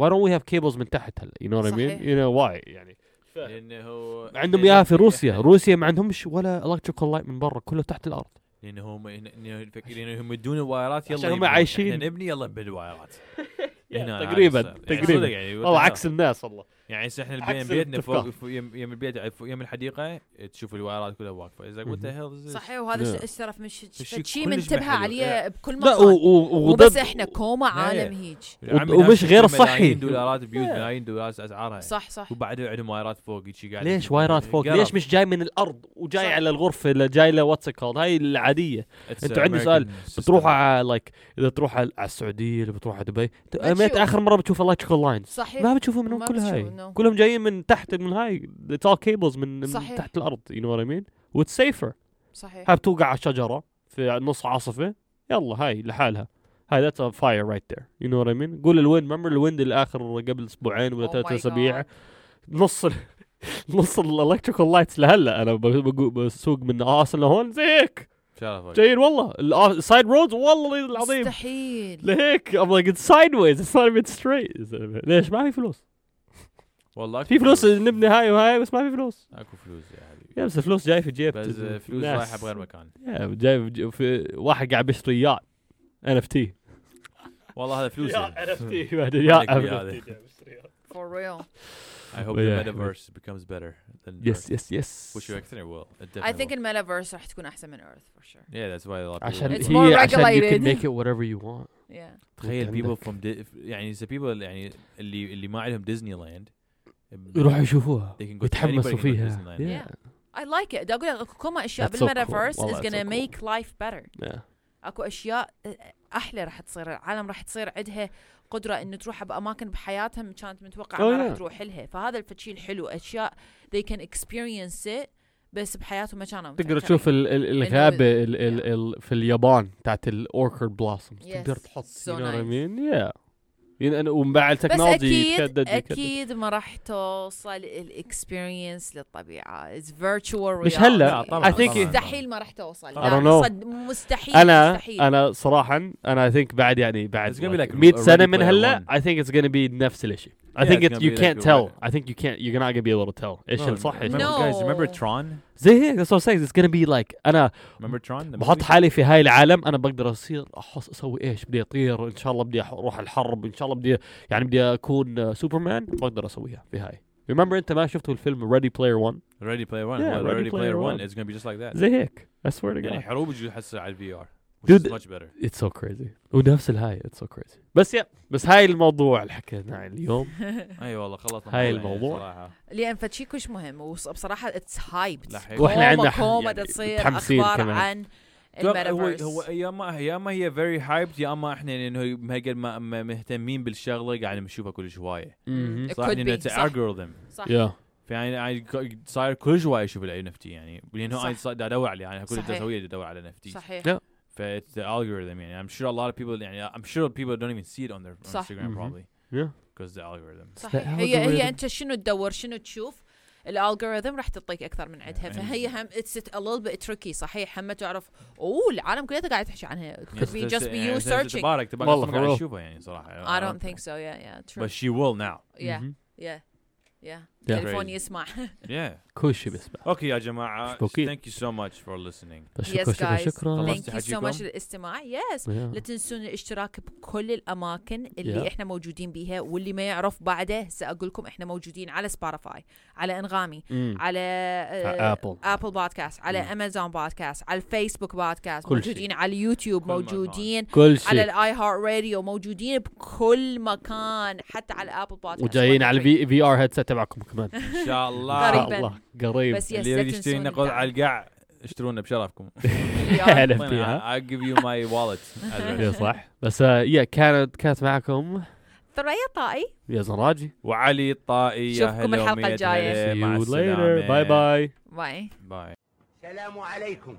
why don't we have cables من تحت هلا you know what I mean صحيح. you know why يعني لأنه هو عندهم لأنه- إياها في [laughs] روسيا روسيا ما عندهمش ولا electrical light من برا كله تحت الأرض لأنه هم لأنه الفك- لأنه هم يدون الوايرات يلا عشان هم يبنون. عايشين. إحنا نبني يلا نبني الوايرات [laughs] هنا تقريبا. يعني تقريبا يعني والله عكس الناس والله يعني هسه إحنا البيت بيتنا فوق يم يم البيت يم الحديقة تشوف الوايرات كلها واقفة. إذا هيل صحيح وهذا ترى مش شيء منتبه. عليه بكل لا مكان و- و- مو بس وضد إحنا كوما عالم هيج. ومش غير صحي. ملايين دولارات بيوت Yeah. ملايين دولارات اسعارها صح صح. وبعدين عندهم وايرات فوق شي قاعد ليش وايرات فوق؟ ليش مش جاي من الأرض وجاي. على الغرفة اللي جاي له what's called هاي العادية. أنتوا عندي سؤال. بتروحوا على like إذا تروح على السعودية اللي بتروح على دبي. آخر مرة بتشوف electrical lines صحيح. ما بتشوفوا منهم ما كل هاي. No. كلهم جايين من تحت من هاي it's all cables من, من. تحت الأرض you know what I mean that's safer صحيح. هاي بتوقع على الشجرة في نص عاصفة. يلا هاي لحالها. هاي that's a fire right there you know what I mean قول ال wind ممر ال wind الآخر قبل أسبوعين ولا Oh ثلاث أسابيع. نص ال نص ال electrical lights لهلا. أنا بسوق من اصل لهون. زي هيك. شرفك جايين والله. ال side roads والله العظيم. مستحيل. لهيك. I'm like it's sideways. It's not even straight. يا زلمة. ليش؟ ما في فلوس. والله في فلوس نبني هاي وهاي بس ما في فلوس. أكو فلوس يا حبيبي. يا بس الفلوس جاي في جيب. بس فلوس. رايحة بغير مكان. يا جاي في في واحد قاعد بيشتري yacht NFT والله هذا فلوس yacht NF. T بهذا. for real. I hope But the yeah. metaverse becomes better than yes Earth. yes yes which you actually will It I think definitely الميتافيرس راح تكون أحسن من earth for sure. Yeah that's why a lot of عشان people It's more عشان you regulated. can make it whatever you want. Yeah. تخيل people from يعني the people يعني اللي اللي ما عندهم ديزني لاند يروحوا يشوفوها يتحمسوا فيها. Yeah. I like it أقول لك اكو كم أشياء. بال metaverse is والله gonna life better Yeah. أكو أشياء أحلى راح تصير العالم راح تصير عندها قدرة إنه تروح بأماكن بحياتها ما كانت متوقعة Oh, ما راح. تروح لها فهذا الشيء الحلو أشياء they can experience it بس بحياتهم ما كانوا تقدر. تشوف ال- ال- الغابة ال ال ال في اليابان بتاعت ال orchard blossoms Yes, تقدر تحط you يعني ومع بس ال technology أكيد يتجدد يتجدد. أكيد ما راح توصل ال experience للطبيعة it's virtual مش هلا. I think طبعاً. مستحيل ما راح توصل I لا، don't know. صد مستحيل أنا مستحيل أنا صراحة أنا I think بعد يعني بعد It's gonna be like 100 Ready سنة من هلا. I think it's gonna be نفس الشيء I Yeah, think it's it gonna you be can't like tell Ready- I think you can't you're not gonna be able to tell ايش No, الصح ايش remember, الغلط. No. guys remember Tron زي هيك that's what I'm saying it's gonna be like انا remember Tron the بحط movie? حالي في هاي العالم انا بقدر اصير أحس اسوي ايش بدي اطير ان شاء الله بدي أح- اروح الحرب ان شاء الله بدي يعني بدي اكون آه، سوبرمان بقدر اسويها في هاي remember انت ما شفتوا الفيلم Ready Player One Ready Player One Yeah, well, Ready Ready Player Player One. One it's gonna be just like that زي هيك I swear to يعني God حروب يجي يحسها على الفي ار which Dude, is much better. it's so crazy. ونفس الهاي it's so crazy. بس يا بس هاي الموضوع اللي حكينا عنه اليوم. [laughs] اي والله خلصنا هاي الموضوع يعني الموضوع. صراحة. لأن فشي كلش مهم وبصراحة it's hyped الحق. وإحنا عندنا كوما يعني تصير أخبار كمان. عن هو الميتافيرس. هو يا اما يا اما هي very hyped يا أما إحنا إنه ما هي قد ما مهتمين بالشغلة قاعد نشوفها كل شوية. صح لأنه be، it's صح. فيعني يعني صاير كل شوية أشوف ال NFT يعني. لأنه. أنا دا أدور عليه يعني كل اللي. اسويه أدور على NFT. صحيح. it's the algorithm يعني I'm sure a lot of people يعني I'm sure people don't even see it on their on صح. Instagram Mhm. probably يا because the algorithm صحيح the هي هي algorithm. انت شنو تدور شنو تشوف الالجوريثم راح تعطيك اكثر من عندها Yeah, فهي هم اتس a little bit tricky صحيح هم تعرف اوه العالم كلها قاعد تحكي عنها it could be just be يعني you searching تبارك تبارك والله أصلاً قاعد for real. اشوفها يعني صراحه I don't think so yeah yeah true but she will now yeah مهم. yeah yeah Yeah. تليفون Crazy. يسمع [laughs] yeah كل شيء بيسمع أوكي يا جماعة thank you so much for listening شكرا شكرا guys. شكرا you so حكيكم؟ much للاستماع yes يا. لا تنسون الاشتراك بكل الأماكن اللي Yeah. إحنا موجودين بيها واللي ما يعرف بعده هسه أقول لكم إحنا موجودين على سبوتيفاي على انغامي مم. على على Apple. Apple Podcast على. Amazon Podcast على ال Facebook Podcast كل موجودين على اليوتيوب. موجودين كل على شيء ال iHeartRadio موجودين بكل مكان حتى على ابل بودكاست وجايين على ال V VR headset تبعكم كمان إن ان شاء الله. قريباً. شاء الله. قريب. بس yes اللي يريد يشتري نقود على. القاع اشترونا بشرفكم. [laughs] أهلا فيها. I'll give you my wallet. [laughs] صح. بس آه، يا كانت كانت معكم ثريا طائي. يا زراجي. وعلي الطائي يا نشوفكم السلامة. later. باي باي باي باي السلام عليكم.